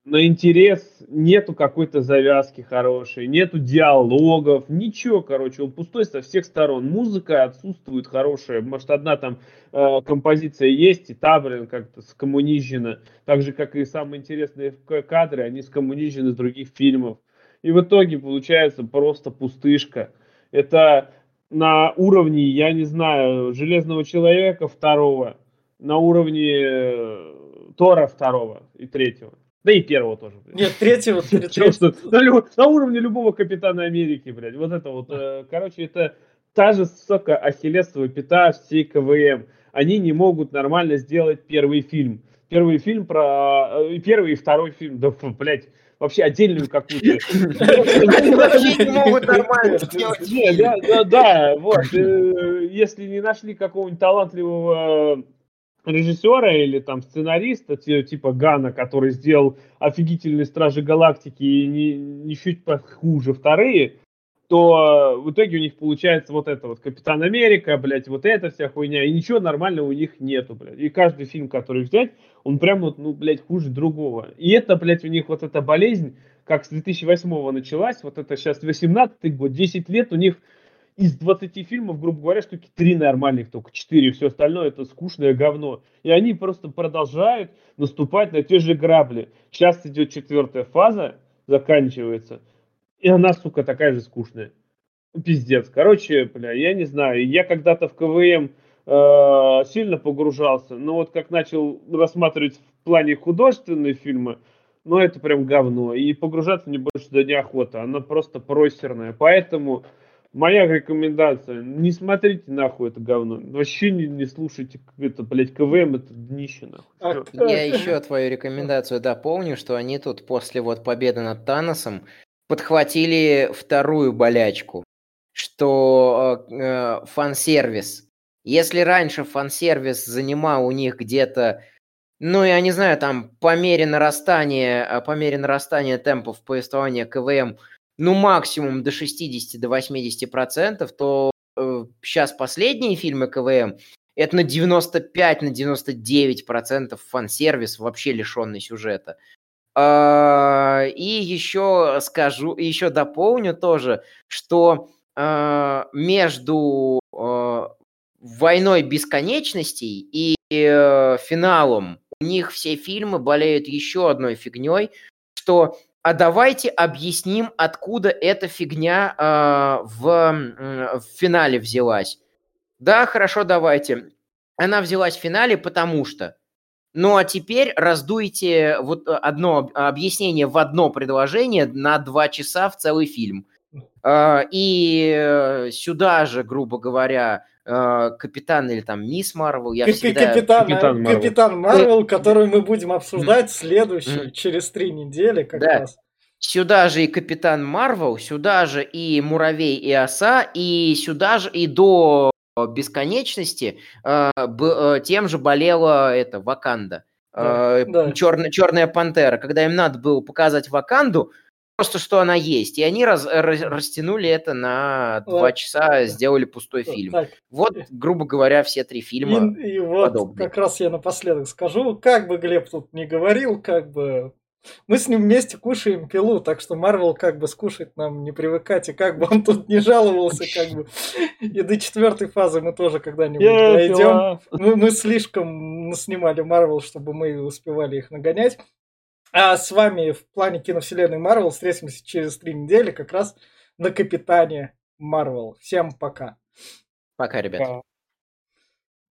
На интерес нету какой-то завязки хорошей, нету диалогов, ничего, короче, он пустой со всех сторон. Музыка отсутствует хорошая, может, одна там э, композиция есть, и та, блин, как-то скоммунижена, так же, как и самые интересные кадры, они скоммунижены из других фильмов. И в итоге получается просто пустышка. Это на уровне, я не знаю, Железного Человека второго, на уровне э, Тора второго и третьего. Да и первого тоже. Блядь. Нет, третьего. (laughs) На уровне любого Капитана Америки, блядь. Вот это вот. Э, короче, это та же, сука, ахиллесова пята всей КВМ. Они не могут нормально сделать первый фильм. Первый фильм про... Э, первый и второй фильм. Да, блядь, вообще отдельную какую-то. Они вообще не могут нормально сделать Да, да, да, вот. Э, если не нашли какого-нибудь талантливого режиссера или там сценариста, типа Гана, который сделал офигительные Стражи Галактики и не, не чуть похуже вторые, то в итоге у них получается вот это вот Капитан Америка, блядь, вот эта вся хуйня, и ничего нормального у них нету, блядь. И каждый фильм, который взять, он прям вот, ну, блядь, хуже другого. И это, блядь, у них вот эта болезнь, как с 2008 началась, вот это сейчас 18 год, 10 лет у них из 20 фильмов, грубо говоря, штуки 3 нормальных, только 4, все остальное это скучное говно. И они просто продолжают наступать на те же грабли. Сейчас идет четвертая фаза, заканчивается, и она, сука, такая же скучная. Пиздец. Короче, бля, я не знаю, я когда-то в КВМ э, сильно погружался, но вот как начал рассматривать в плане художественные фильмы, ну это прям говно. И погружаться мне больше да неохота, она просто просерная. Поэтому Моя рекомендация, не смотрите нахуй это говно. Вообще не, не слушайте это, блядь, КВМ, это днище нахуй. А, Я еще твою рекомендацию дополню, что они тут после вот победы над Таносом подхватили вторую болячку, что э, э фан-сервис. Если раньше фан-сервис занимал у них где-то ну, я не знаю, там по мере нарастания, по мере нарастания темпов повествования КВМ ну, максимум до 60, до 80 процентов, то э, сейчас последние фильмы КВМ это на 95, на 99 процентов фан-сервис, вообще лишенный сюжета. А, и еще скажу, еще дополню тоже, что а, между а, войной бесконечностей и э, финалом у них все фильмы болеют еще одной фигней, что а давайте объясним, откуда эта фигня э, в, э, в финале взялась. Да, хорошо, давайте. Она взялась в финале, потому что. Ну а теперь раздуйте вот одно объяснение в одно предложение на два часа в целый фильм. Э, и сюда же, грубо говоря, э, капитан или там мисс Марвел. Я всегда... Капитан, капитан, Марвел. капитан Марвел, который мы будем обсуждать следующий, через три недели как да. раз. Сюда же и Капитан Марвел, сюда же и Муравей и Оса, и сюда же и до бесконечности э, б, э, тем же болела это Ваканда. Э, да. Черная, Черная пантера. Когда им надо было показать Ваканду, просто что она есть. И они раз, раз, растянули это на два вот. часа, сделали пустой вот, фильм. Так. Вот, грубо говоря, все три фильма и, и вот подобные. Как раз я напоследок скажу, как бы Глеб тут не говорил, как бы мы с ним вместе кушаем пилу, так что Марвел как бы скушать нам не привыкать, и как бы он тут не жаловался, как бы. (laughs) И до четвертой фазы мы тоже когда-нибудь дойдем. Мы, мы слишком снимали Марвел, чтобы мы успевали их нагонять. А с вами в плане киновселенной Марвел встретимся через три недели как раз на Капитане Марвел. Всем пока. Пока, ребят.